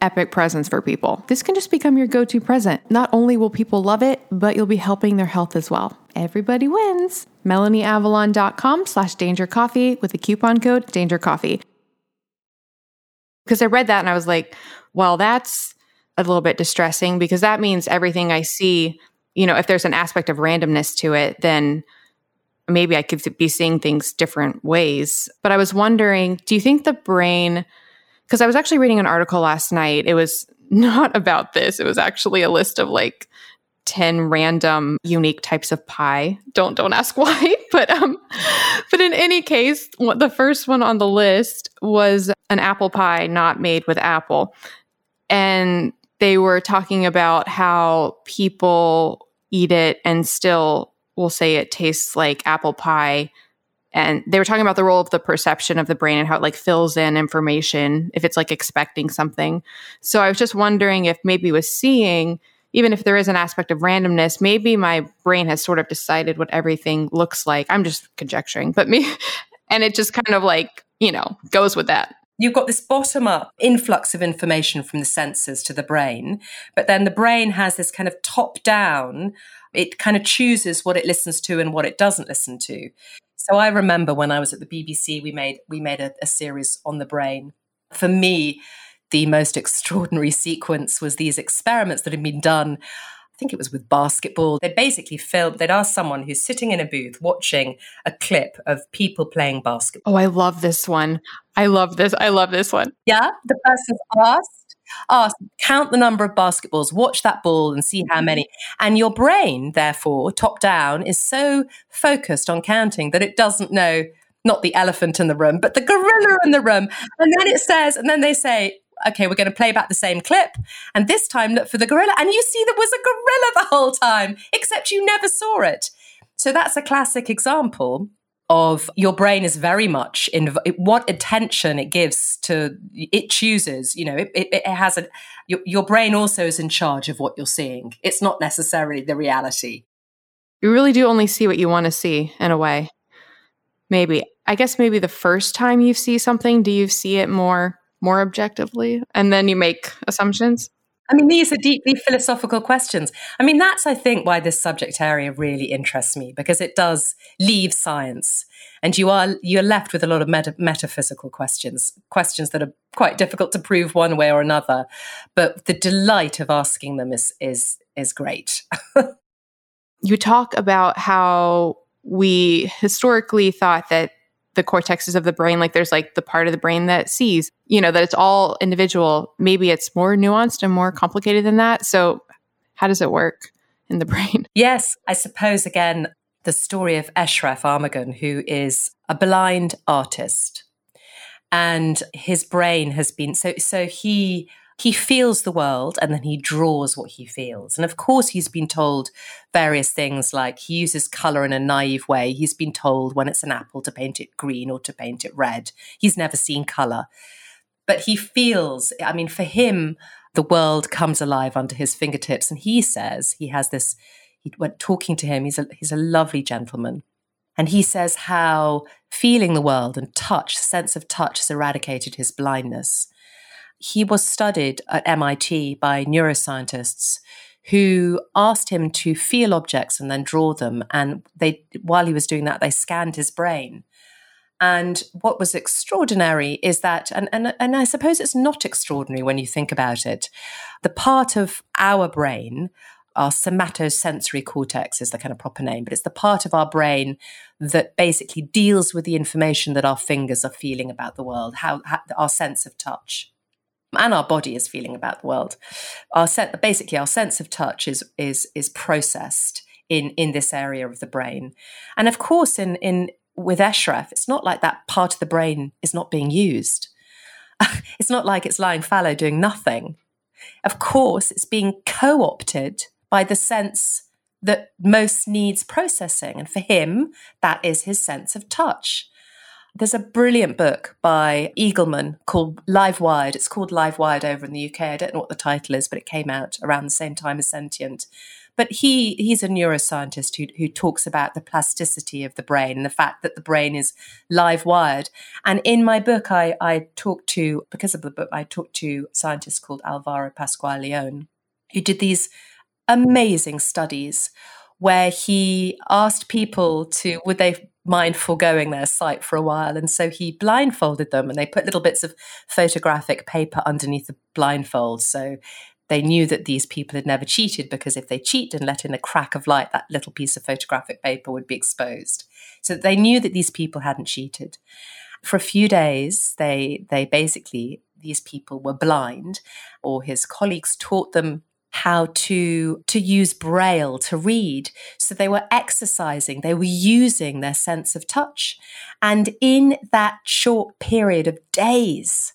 Speaker 2: epic presents for people. This can just become your go to present. Not only will people love it, but you'll be helping their health as well. Everybody wins. MelanieAvalon.com slash danger coffee with the coupon code danger coffee. Because I read that and I was like, well, that's a little bit distressing because that means everything I see, you know, if there's an aspect of randomness to it, then maybe I could be seeing things different ways. But I was wondering, do you think the brain, because I was actually reading an article last night, it was [LAUGHS] not about this. It was actually a list of like 10 random unique types of pie. Don't don't ask [LAUGHS] why, but um but in any case, the first one on the list was an apple pie not made with apple. And they were talking about how people eat it and still will say it tastes like apple pie and they were talking about the role of the perception of the brain and how it like fills in information if it's like expecting something. So i was just wondering if maybe with seeing even if there is an aspect of randomness maybe my brain has sort of decided what everything looks like. I'm just conjecturing but me [LAUGHS] and it just kind of like you know goes with that.
Speaker 1: You've got this bottom up influx of information from the senses to the brain but then the brain has this kind of top down it kind of chooses what it listens to and what it doesn't listen to. So I remember when I was at the BBC, we made we made a, a series on the brain, For me, the most extraordinary [LAUGHS] sequence was these experiments that had been done I think it was with basketball. They basically filmed, they'd ask someone who's sitting in a booth watching a clip of people playing basketball.
Speaker 2: Oh, I love this one. I love this. I love this one.
Speaker 1: Yeah. The person's asked, Oh, asked, count the number of basketballs, watch that ball and see how many. Mm-hmm. And your brain, therefore, top down, is so focused on counting that it doesn't know not the elephant in the room, but the gorilla in the room. And then it says, and then they say, okay, we're going to play back the same clip. And this time, look for the gorilla. And you see there was a gorilla the whole time, except you never saw it. So that's a classic example of your brain is very much in what attention it gives to it chooses you know it, it, it has a your, your brain also is in charge of what you're seeing. It's not necessarily the reality.
Speaker 2: You really do only see what you want to see in a way. Maybe i guess maybe the first time you see something do you see it more more objectively? And then you make assumptions?
Speaker 1: I mean, these are deeply philosophical questions. I mean, that's, I think, why this subject area really interests me because it does leave science, and you are you're left with a lot of meta- metaphysical questions, questions that are quite difficult to prove one way or another. But the delight of asking them is is is great. [LAUGHS]
Speaker 2: you talk about how we historically thought that the cortexes of the brain like there's like the part of the brain that sees you know that it's all individual. Maybe it's more nuanced and more complicated than that. So how does it work in the [LAUGHS] brain?
Speaker 1: Yes i suppose again the story of Esref Armagan who is a blind artist. And his brain has been so so he he feels the world and then he draws what he feels. And of course, he's been told various things like he uses color in a naive way. He's been told when it's an apple to paint it green or to paint it red. He's never seen color. But he feels, I mean, for him, the world comes alive under his fingertips. And he says he has this, he went talking to him, he's a, he's a lovely gentleman. And he says how feeling the world and touch, sense of touch, has eradicated his blindness he was studied at MIT by neuroscientists who asked him to feel objects and then draw them. And they, while he was doing that, they scanned his brain. And what was extraordinary is that, and, and, and I suppose it's not extraordinary when you think about it, the part of our brain, our somatosensory cortex is the kind of proper name, but it's the part of our brain that basically deals with the information that our fingers are feeling about the world, how, how our sense of touch and our body is feeling about the world. Our sen- basically our sense of touch is is is processed in in this area of the brain, and of course in in with Esref, it's not like that part of the brain is not being used. [LAUGHS] it's not like it's lying fallow doing nothing. Of course, it's being co-opted by the sense that most needs processing, and for him, that is his sense of touch. There's a brilliant book by Eagleman called Livewired. It's called Livewired over in the UK. I don't know what the title is, but it came out around the same time as Sentient. But he he's a neuroscientist who who talks about the plasticity of the brain and the fact that the brain is live wired. And in my book, I I talked to because of the book, I talked to a scientist called Alvaro Pascual Leon, who did these amazing studies where he asked people to would they mind foregoing their sight for a while. And so he blindfolded them and they put little bits of photographic paper underneath the blindfold. So they knew that these people had never cheated because if they cheated and let in a crack of light, that little piece of photographic paper would be exposed. So they knew that these people hadn't cheated. For a few days, they they basically these people were blind, or his colleagues taught them how to to use braille to read. So they were exercising they were using their sense of touch. And in that short period of days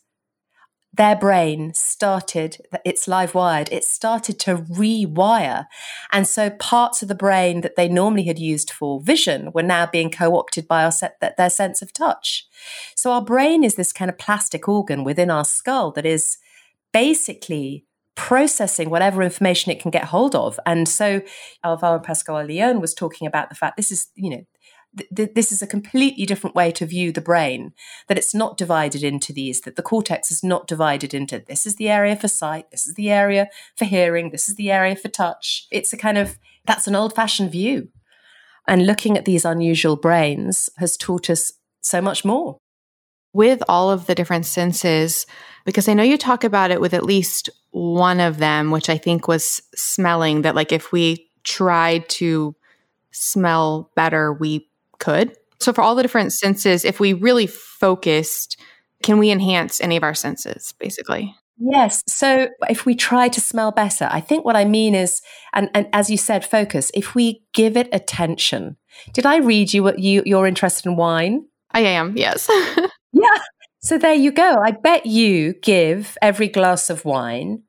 Speaker 1: their brain started it's live wired it started to rewire. And so parts of the brain that they normally had used for vision were now being co-opted by our set, their sense of touch. So our brain is this kind of plastic organ within our skull that is basically processing whatever information it can get hold of. And so Alvaro Pascual Leon was talking about the fact this is, you know, th- this is a completely different way to view the brain, that it's not divided into these, that the cortex is not divided into this is the area for sight, this is the area for hearing, this is the area for touch. It's a kind of, that's an old fashioned view. And looking at these unusual brains has taught us so much more.
Speaker 2: With all of the different senses, because I know you talk about it with at least one of them, which I think was smelling, that like if we tried to smell better, we could. So, for all the different senses, if we really focused, can we enhance any of our senses, basically?
Speaker 1: Yes. So if we try to smell better, I think what I mean is, and, and as you said, focus. If we give it attention. Did I read you what you you're interested in wine?
Speaker 2: I am, yes. [LAUGHS]
Speaker 1: yeah. So there you go. I bet you give every glass of wine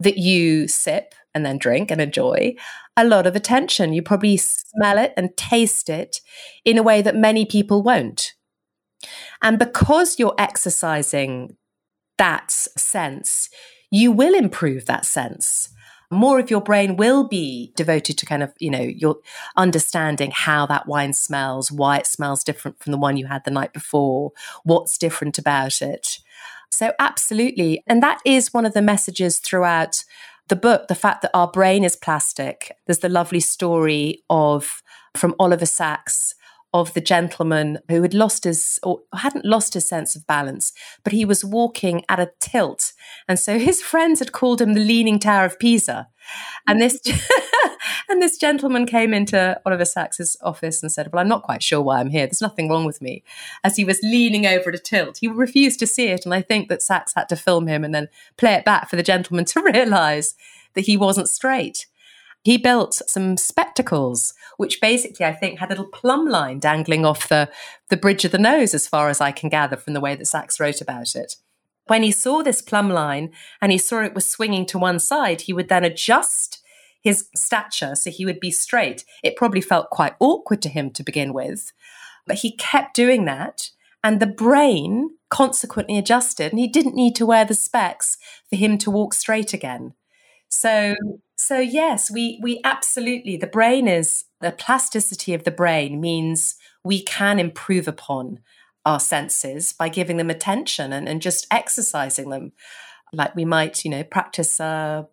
Speaker 1: that you sip and then drink and enjoy a lot of attention. You probably smell it and taste it in a way that many people won't. And because you're exercising that sense, you will improve that sense. More of your brain will be devoted to kind of, you know, your understanding how that wine smells, why it smells different from the one you had the night before, what's different about it. So, absolutely. And that is one of the messages throughout the book the fact that our brain is plastic. There's the lovely story of from Oliver Sacks of the gentleman who had lost his or hadn't lost his sense of balance, but he was walking at a tilt. And so his friends had called him the Leaning Tower of Pisa. And this mm. [LAUGHS] and this gentleman came into Oliver Sacks's office and said, Well, I'm not quite sure why I'm here. There's nothing wrong with me. As he was leaning over at a tilt. He refused to see it. And I think that Sacks had to film him and then play it back for the gentleman [LAUGHS] to realize that he wasn't straight. He built some spectacles, which basically I think had a little plumb line dangling off the, the bridge of the nose, as far as I can gather from the way that Sacks wrote about it. When he saw this plumb line and he saw it was swinging to one side, he would then adjust his stature so he would be straight. It probably felt quite awkward to him to begin with, but he kept doing that. And the brain consequently adjusted, and he didn't need to wear the specs for him to walk straight again. So so yes, we we absolutely the brain is the plasticity of the brain means we can improve upon our senses by giving them attention and, and just exercising them like we might, you know, practice a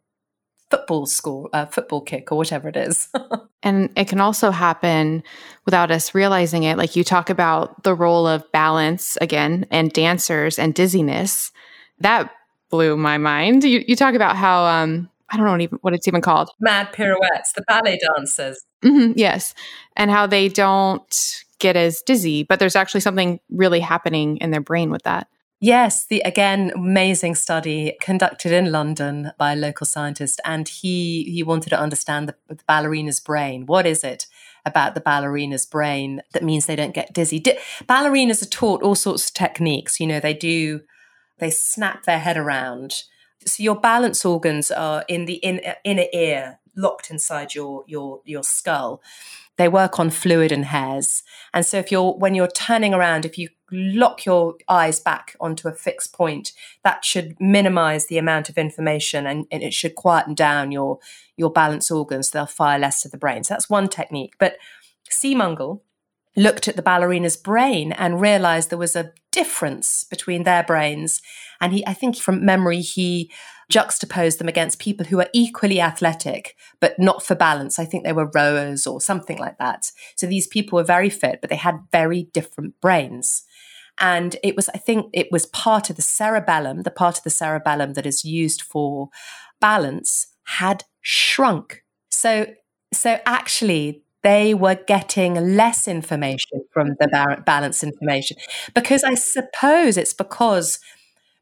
Speaker 1: football score, a football kick or whatever it is. [LAUGHS]
Speaker 2: and it can also happen without us realizing it. Like you talk about the role of balance again and dancers and dizziness. That blew my mind. You, you talk about how um, I don't know even what it's even called.
Speaker 1: Mad pirouettes, the ballet dancers.
Speaker 2: Mm-hmm, yes. And how they don't get as dizzy, but there's actually something really happening in their brain with that.
Speaker 1: Yes, the again amazing study conducted in London by a local scientist, and he he wanted to understand the, the ballerina's brain. What is it about the ballerina's brain that means they don't get dizzy? Di- ballerinas are taught all sorts of techniques. You know, they do they snap their head around so your balance organs are in the in, uh, inner ear, locked inside your your your skull. They work on fluid and hairs. And so if you're when you're turning around, if you lock your eyes back onto a fixed point, that should minimize the amount of information and, and it should quieten down your your balance organs. They'll fire less to the brain. So that's one technique. But Seemungal looked at the ballerina's brain and realized there was a difference between their brains. And he, I think from memory, he juxtaposed them against people who are equally athletic, but not for balance. I think they were rowers or something like that. So these people were very fit, but they had very different brains. And it was, I think it was part of the cerebellum, the part of the cerebellum that is used for balance had shrunk. So, so actually they were getting less information from the balance information because I suppose it's because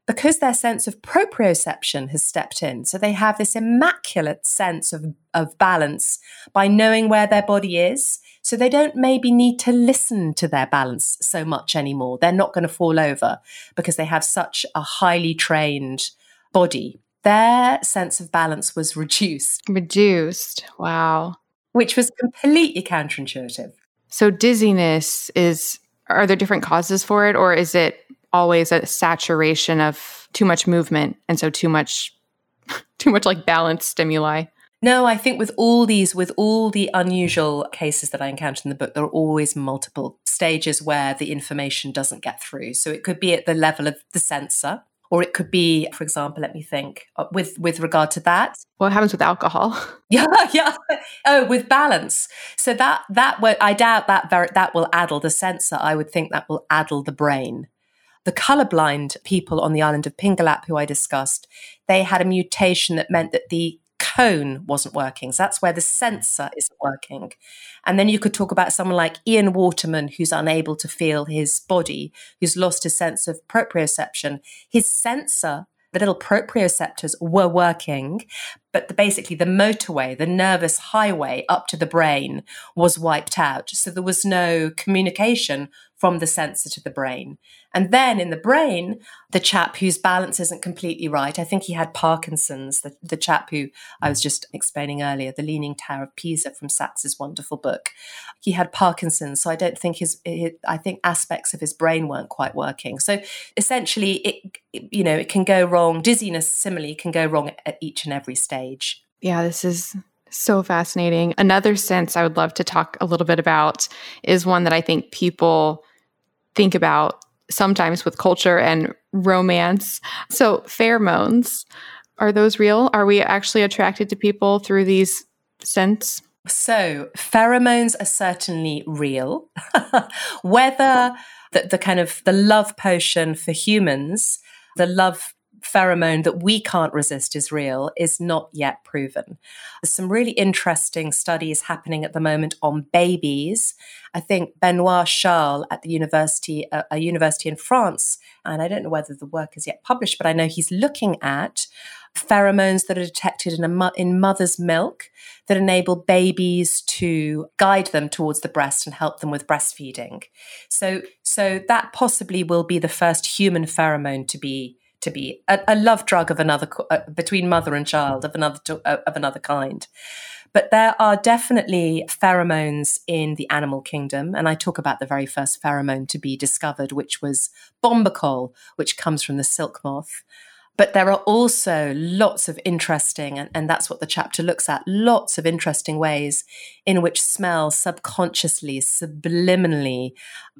Speaker 1: because their sense of proprioception has stepped in. So they have this immaculate sense of, of balance by knowing where their body is. So they don't maybe need to listen to their balance so much anymore. They're not going to fall over because they have such a highly trained body. Their sense of balance was reduced.
Speaker 2: Reduced. Wow
Speaker 1: which was completely counterintuitive.
Speaker 2: So dizziness is are there different causes for it or is it always a saturation of too much movement and so too much [LAUGHS] too much like balance stimuli?
Speaker 1: No, I think with all these, with all the unusual cases that I encounter in the book, there are always multiple stages where the information doesn't get through. So it could be at the level of the sensor, or it could be for example let me think uh, with with regard to that.
Speaker 2: What happens with alcohol? [LAUGHS] [LAUGHS]
Speaker 1: Yeah yeah. Oh with balance. So that that i doubt that that will addle the sensor. I would think that will addle the brain. The colorblind people on the island of Pingelap, who I discussed, they had a mutation that meant that the cone wasn't working. So that's where the sensor isn't working. And then you could talk about someone like Ian Waterman, who's unable to feel his body, who's lost his sense of proprioception. His sensor the little proprioceptors were working, but the, basically the motorway, the nervous highway up to the brain was wiped out. So there was no communication from the sensor to the brain. And then in the brain, the chap whose balance isn't completely right, I think he had Parkinson's, the, the chap who I was just explaining earlier, The Leaning Tower of Pisa from Sacks's wonderful book. He had Parkinson's, so I don't think his, his I think aspects of his brain weren't quite working. So essentially, it, you know, it can go wrong. Dizziness, similarly, can go wrong at each and every stage.
Speaker 2: Yeah, this is so fascinating. Another sense I would love to talk a little bit about is one that I think people think about sometimes with culture and romance. So, pheromones, are those real? Are we actually attracted to people through these scents?
Speaker 1: So, pheromones are certainly real. [LAUGHS] Whether the, the kind of the love potion for humans, the love pheromone that we can't resist is real is not yet proven. There's some really interesting studies happening at the moment on babies. I think Benoist Schaal at the university, a, a university in France, and I don't know whether the work is yet published, but I know he's looking at pheromones that are detected in, a, in mother's milk that enable babies to guide them towards the breast and help them with breastfeeding. So, so that possibly will be the first human pheromone to be to be a, a love drug of another uh, between mother and child of another uh, of another kind. But there are definitely pheromones in the animal kingdom. And I talk about the very first pheromone to be discovered, which was bombykol, which comes from the silk moth. But there are also lots of interesting, and, and that's what the chapter looks at lots of interesting ways in which smell subconsciously, subliminally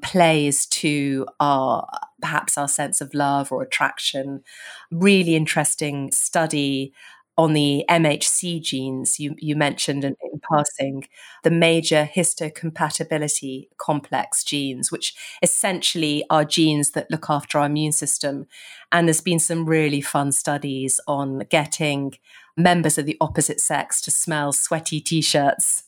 Speaker 1: plays to our perhaps our sense of love or attraction. Really interesting study on the MHC genes you, you mentioned in, in, passing, the major histocompatibility complex genes, which essentially are genes that look after our immune system. And there's been some really fun studies on getting members of the opposite sex to smell sweaty t-shirts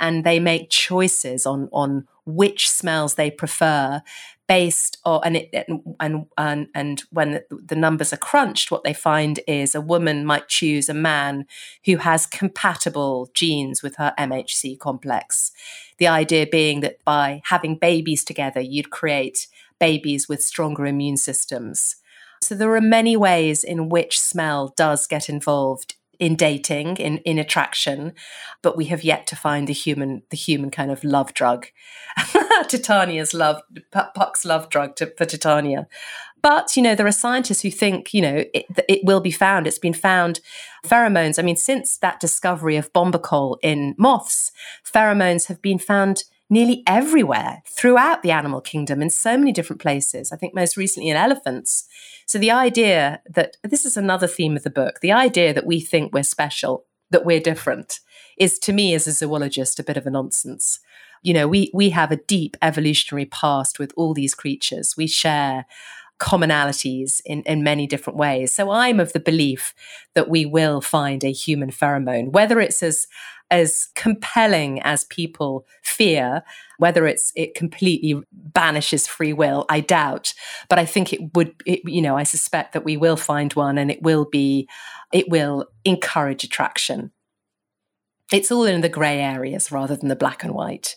Speaker 1: and they make choices on on which smells they prefer based on and it and and and when the, the numbers are crunched what they find is a woman might choose a man who has compatible genes with her MHC complex. The idea being that by having babies together you'd create babies with stronger immune systems. So there are many ways in which smell does get involved in dating, in, in attraction, but we have yet to find the human, the human kind of love drug. [LAUGHS] Titania's love, Puck's love drug to, for Titania. But, you know, there are scientists who think, you know, it, it will be found. It's been found. Pheromones, I mean, since that discovery of bombykol in moths, pheromones have been found nearly everywhere throughout the animal kingdom in so many different places. I think most recently in elephants. So the idea that this is another theme of the book, the idea that we think we're special, that we're different, is to me as a zoologist a bit of a nonsense. You know, we we have a deep evolutionary past with all these creatures. We share commonalities in, in many different ways. So I'm of the belief that we will find a human pheromone, whether it's as as compelling as people fear whether it's it completely banishes free will i doubt. But i think it would it, you know i suspect that we will find one and it will be it will encourage attraction. It's all in the gray areas rather than the black and white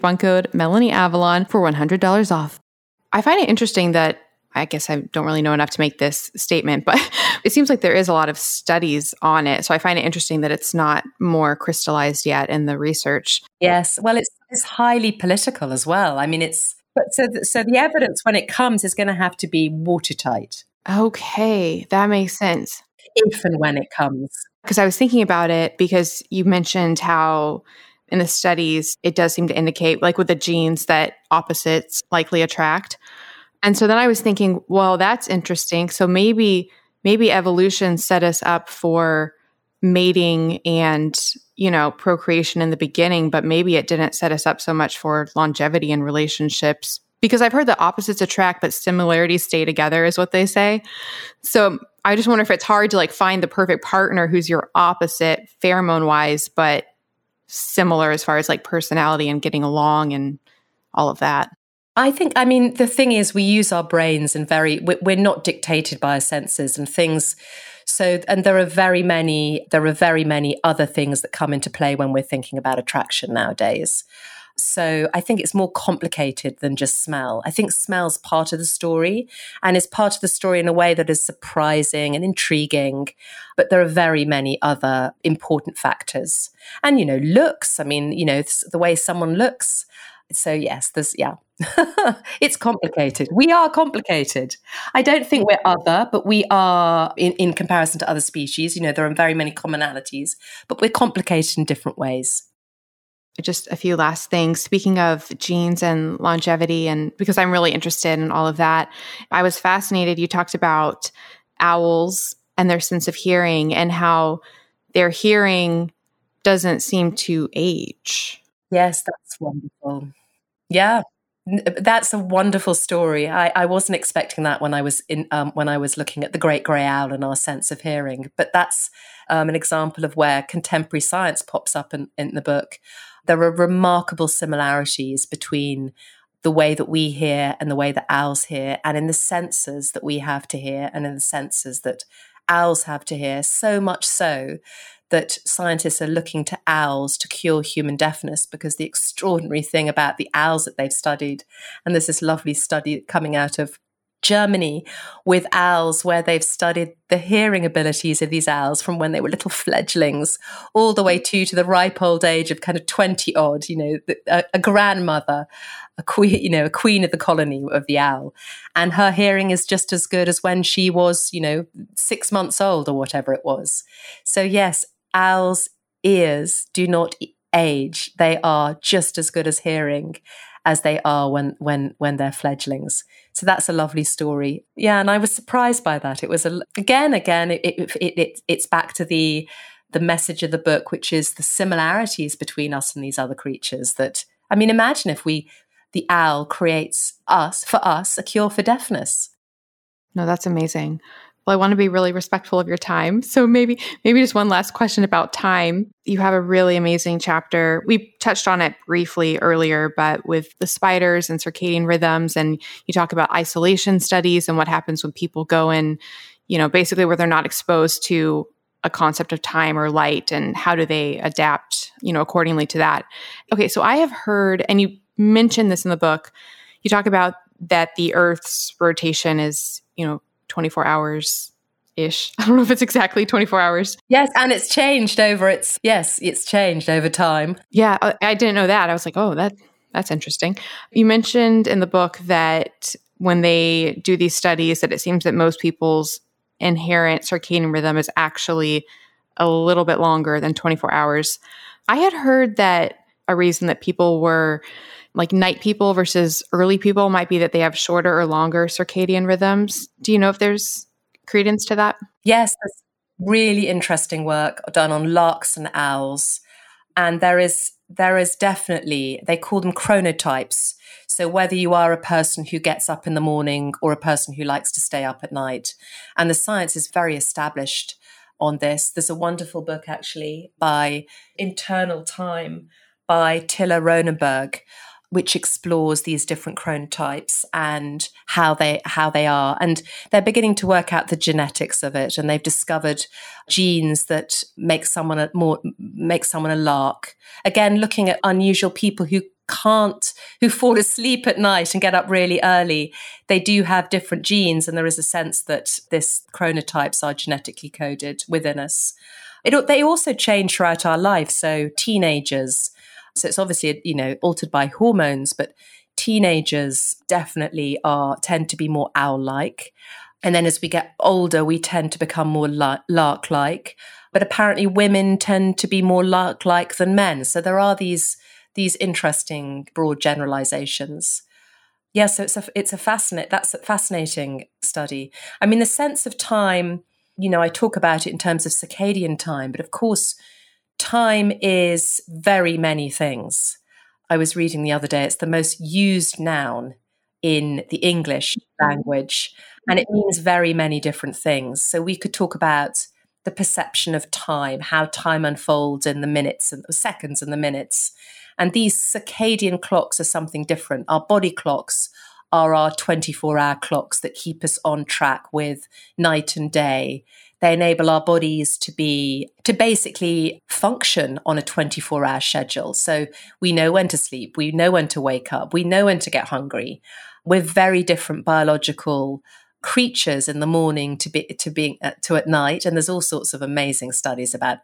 Speaker 2: code Melanie Avalon for $100 off. I find it interesting that I guess I don't really know enough to make this statement, but [LAUGHS] it seems like there is a lot of studies on it. So I find it interesting that it's not more crystallized yet in the research.
Speaker 1: Yes. Well, it's, it's highly political as well. I mean, it's, but so, so the evidence when it comes is going to have to be watertight.
Speaker 2: Okay. That makes sense.
Speaker 1: If and when it comes.
Speaker 2: Because I was thinking about it because you mentioned how in the studies, it does seem to indicate, like with the genes, that opposites likely attract. And so then I was thinking, well, that's interesting. So maybe maybe evolution set us up for mating and you know procreation in the beginning but maybe it didn't set us up so much for longevity in relationships because i've heard that opposites attract but similarities stay together is what they say so i just wonder if it's hard to like find the perfect partner who's your opposite pheromone wise but similar as far as like personality and getting along and all of that.
Speaker 1: I think, I mean, the thing is, we use our brains and very, we're not dictated by our senses and things. So, and there are very many, there are very many other things that come into play when we're thinking about attraction nowadays. So I think it's more complicated than just smell. I think smell's part of the story and is part of the story in a way that is surprising and intriguing. But there are very many other important factors. And, you know, looks, I mean, you know, the way someone looks. So, yes, there's, yeah, [LAUGHS] it's complicated. We are complicated. I don't think we're other, but we are in, in comparison to other species. You know, there are very many commonalities, but we're complicated in different ways
Speaker 2: just a few last things. Speaking of genes and longevity, and because I'm really interested in all of that, I was fascinated. You talked about owls and their sense of hearing and how their hearing doesn't seem to age.
Speaker 1: Yes, that's wonderful. Yeah, that's a wonderful story. I, I wasn't expecting that when I was in um, when I was looking at the great grey owl and our sense of hearing. But that's um, an example of where contemporary science pops up in, in the book there are remarkable similarities between the way that we hear and the way that owls hear, and in the senses that we have to hear and in the senses that owls have to hear, so much so that scientists are looking to owls to cure human deafness because the extraordinary thing about the owls that they've studied, and there's this lovely study coming out of Germany with owls, where they've studied the hearing abilities of these owls from when they were little fledglings all the way to to the ripe old age of kind of 20 odd, you know, a, a grandmother, a queen, you know, a queen of the colony of the owl. And her hearing is just as good as when she was, you know, six months old or whatever it was. So, yes, owls' ears do not age. They are just as good as hearing as they are when when when they're fledglings. So that's a lovely story. Yeah, and I was surprised by that. It was a, again, again, it, it, it, it's back to the the message of the book, which is the similarities between us and these other creatures. That I mean, imagine if we the owl creates us for us a cure for deafness.
Speaker 2: No, that's amazing well, I want to be really respectful of your time. So maybe maybe just one last question about time. You have a really amazing chapter. We touched on it briefly earlier, but with the spiders and circadian rhythms and you talk about isolation studies and what happens when people go in, you know, basically where they're not exposed to a concept of time or light and how do they adapt, you know, accordingly to that. Okay, so I have heard and you mentioned this in the book. You talk about that the earth's rotation is, you know, 24 hours ish. [LAUGHS] I don't know if it's exactly 24 hours.
Speaker 1: Yes, and it's changed over its yes, it's changed over time.
Speaker 2: Yeah, I, I didn't know that. I was like, "Oh, that that's interesting." You mentioned in the book that when they do these studies that it seems that most people's inherent circadian rhythm is actually a little bit longer than 24 hours. I had heard that a reason that people were like night people versus early people might be that they have shorter or longer circadian rhythms. Do you know if there's credence to that?
Speaker 1: Yes, there's really interesting work done on larks and owls. And there is there is definitely they call them chronotypes. So whether you are a person who gets up in the morning or a person who likes to stay up at night. And the science is very established on this. There's a wonderful book actually by Internal Time by Tilla Roenneberg which explores these different chronotypes and how they how they are. And they're beginning to work out the genetics of it and they've discovered genes that make someone a more make someone a lark. Again looking at unusual people who can't who fall asleep at night and get up really early they do have different genes and there is a sense that this chronotypes are genetically coded within us. It, they also change throughout our life. So teenagers so it's obviously, you know, altered by hormones, but teenagers definitely are tend to be more owl-like. And then as we get older, we tend to become more lark-like. But apparently women tend to be more lark-like than men. So there are these these interesting broad generalizations. Yeah, so it's a it's a fascinating that's a fascinating study. I mean, the sense of time, you know, I talk about it in terms of circadian time, but of course, time is very many things. I was reading the other day, it's the most used noun in the English mm-hmm. language, and it means very many different things. So we could talk about the perception of time, how time unfolds in the minutes and the seconds and the minutes. And these circadian clocks are something different. Our body clocks are our 24 hour clocks that keep us on track with night and day. They enable our bodies to be, to basically function on a 24 hour schedule. So we know when to sleep, we know when to wake up, we know when to get hungry. We're very different biological creatures in the morning to be to being uh, to at night. And there's all sorts of amazing studies about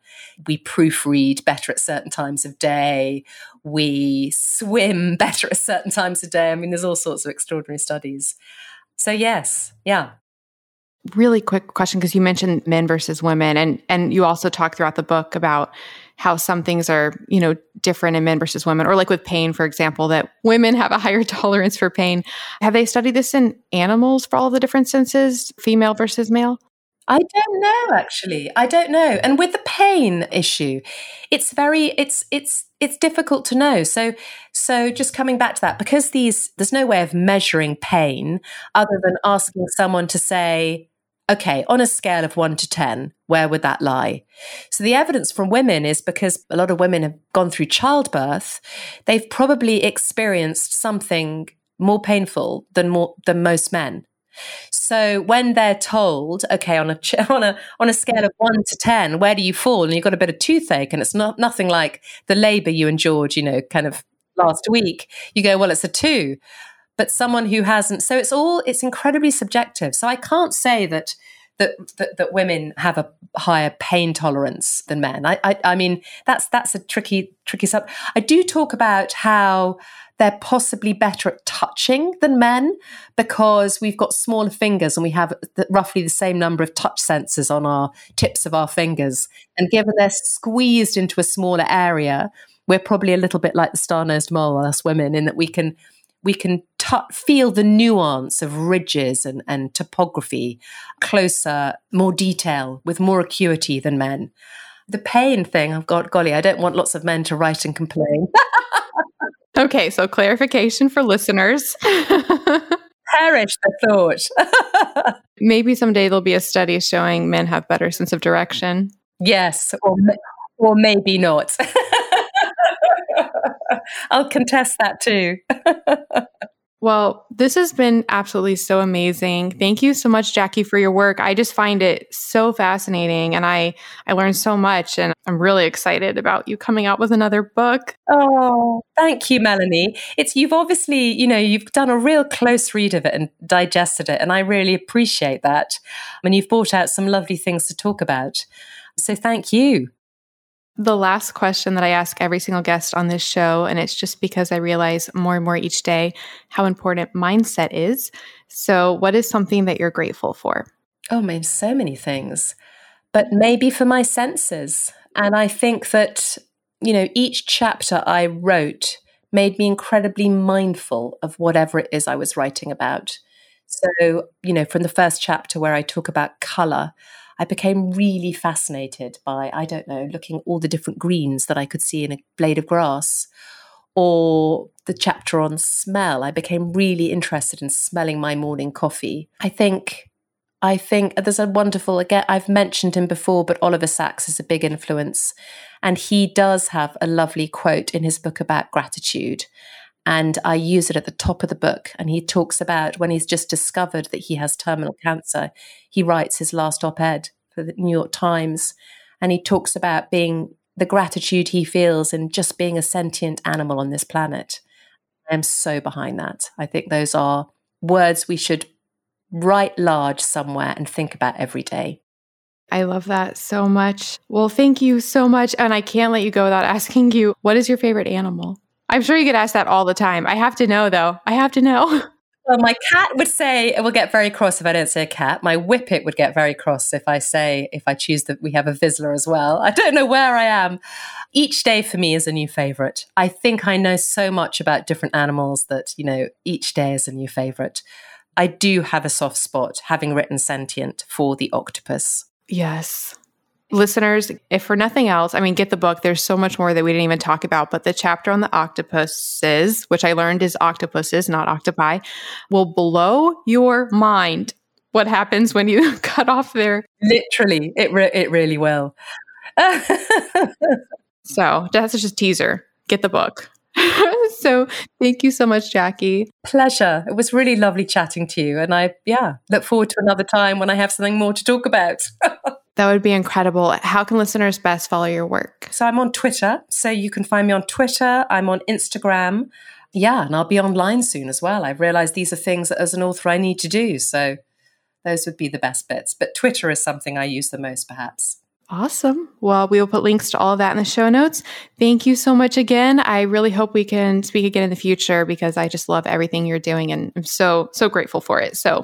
Speaker 1: we proofread better at certain times of day. We swim [LAUGHS] better at certain times of day. I mean there's all sorts of extraordinary studies. So yes yeah
Speaker 2: really quick question because you mentioned men versus women and and you also talk throughout the book about how some things are, you know, different in men versus women, or like with pain, for example, that women have a higher [LAUGHS] tolerance for pain. Have they studied this in animals for all the different senses, female versus male?
Speaker 1: I don't know actually. I don't know. And with the pain issue, it's very it's it's it's difficult to know. So so just coming back to that because these there's no way of measuring pain other than asking someone to say okay, on a scale of one to 10, where would that lie? So the evidence from women is because a lot of women have gone through childbirth, they've probably experienced something more painful than more than most men. So when they're told, okay, on a [LAUGHS] on a on a scale of one to ten, where do you fall? And you've got a bit of toothache, and it's not nothing like the labour you endured, you know, kind of last week. You go, well, it's a two but someone who hasn't. So it's all it's incredibly subjective. So I can't say that that that, that women have a higher pain tolerance than men. I, I I mean that's that's a tricky tricky sub. I do talk about how they're possibly better at touching than men because we've got smaller fingers and we have the, roughly the same number of touch sensors on our tips of our fingers. And given they're squeezed into a smaller area, we're probably a little bit like the star-nosed mole, us women, in that we can we can t- feel the nuance of ridges and, and topography closer, more detail, with more acuity than men. The pain thing, I've got, golly, I don't want lots of men to write and complain. [LAUGHS]
Speaker 2: okay, so clarification for listeners. [LAUGHS]
Speaker 1: Perish the thought. [LAUGHS]
Speaker 2: Maybe someday there'll be a study showing men have better sense of direction.
Speaker 1: Yes, or, or maybe not. I'll contest that too.
Speaker 2: Well, this has been absolutely so amazing. Thank you so much, Jackie, for your work. I just find it so fascinating and I, I learned so much and I'm really excited about you coming out with another book.
Speaker 1: Oh, thank you, Melanie. It's you've obviously, you know, you've done a real close read of it and digested it. And I really appreciate that. And you've brought out some lovely things to talk about. So thank you.
Speaker 2: The last question that I ask every single guest on this show, and it's just because I realize more and more each day how important mindset is. So, what is something that you're grateful for?
Speaker 1: Oh, man, so many things, but maybe for my senses. And I think that, you know, each chapter I wrote made me incredibly mindful of whatever it is I was writing about. So, you know, from the first chapter where I talk about color, I became really fascinated by, I don't know, looking all the different greens that I could see in a blade of grass. Or the chapter on smell, I became really interested in smelling my morning coffee. I think I think there's a wonderful again I've mentioned him before but Oliver Sacks is a big influence and he does have a lovely quote in his book about gratitude and I use it at the top of the book. And he talks about when he's just discovered that he has terminal cancer, he writes his last op ed for the New York Times. And he talks about being the gratitude he feels in just being a sentient animal on this planet. I am so behind that. I think those are words we should write large somewhere and think about every day.
Speaker 2: I love that so much. Well, thank you so much. And I can't let you go without [LAUGHS] asking you what is your favorite animal? I'm sure you get asked that all the time. I have to know, though. I have to know. [LAUGHS]
Speaker 1: Well, my cat would say it will get very cross if I don't say a cat. My whippet would get very cross if I say if I choose that we have a Vizsla as well. I don't know where I am. Each day for me is a new favorite. I think I know so much about different animals that you know each day is a new favorite. I do have a soft spot, having written Sentient, for the octopus.
Speaker 2: Yes listeners, if for nothing else, I mean, get the book. There's so much more that we didn't even talk about, but the chapter on the octopuses, which I learned is octopuses, not octopi, will blow your mind. what happens when you [LAUGHS] cut off their.
Speaker 1: Literally, it re- it really will. [LAUGHS]
Speaker 2: so that's just a teaser. Get the book. [LAUGHS] so thank you so much, Jackie.
Speaker 1: Pleasure. It was really lovely chatting to you. And I, yeah, look forward to another time when I have something more to talk about.
Speaker 2: That would be incredible. How can listeners best follow your work?
Speaker 1: So I'm on Twitter. So you can find me on Twitter. I'm on Instagram. Yeah, and I'll be online soon as well. I've realized these are things that as an author I need to do. So those would be the best bits. But Twitter is something I use the most, perhaps.
Speaker 2: Awesome. Well, we will put links to all of that in the show notes. Thank you so much again. I really hope we can speak again in the future because I just love everything you're doing and I'm so, so grateful for it. So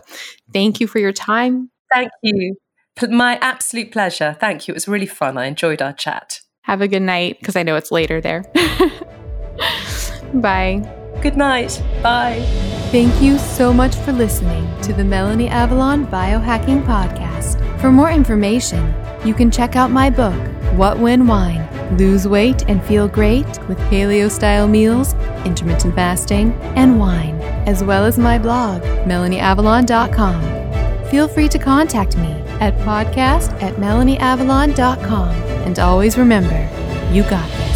Speaker 2: thank you for your time.
Speaker 1: Thank you. My absolute pleasure. Thank you. It was really fun. I enjoyed our chat.
Speaker 2: Have a good night because I know it's later there. [LAUGHS] Bye.
Speaker 1: Good night. Bye.
Speaker 2: Thank you so much for listening to the Melanie Avalon Biohacking Podcast. For more information, you can check out my book, What When Wine Lose Weight and Feel Great with Paleo Style Meals, Intermittent Fasting, and Wine, as well as my blog, melanieavalon.com. Feel free to contact me at podcast at melanieavalon.com. And always remember, you got this.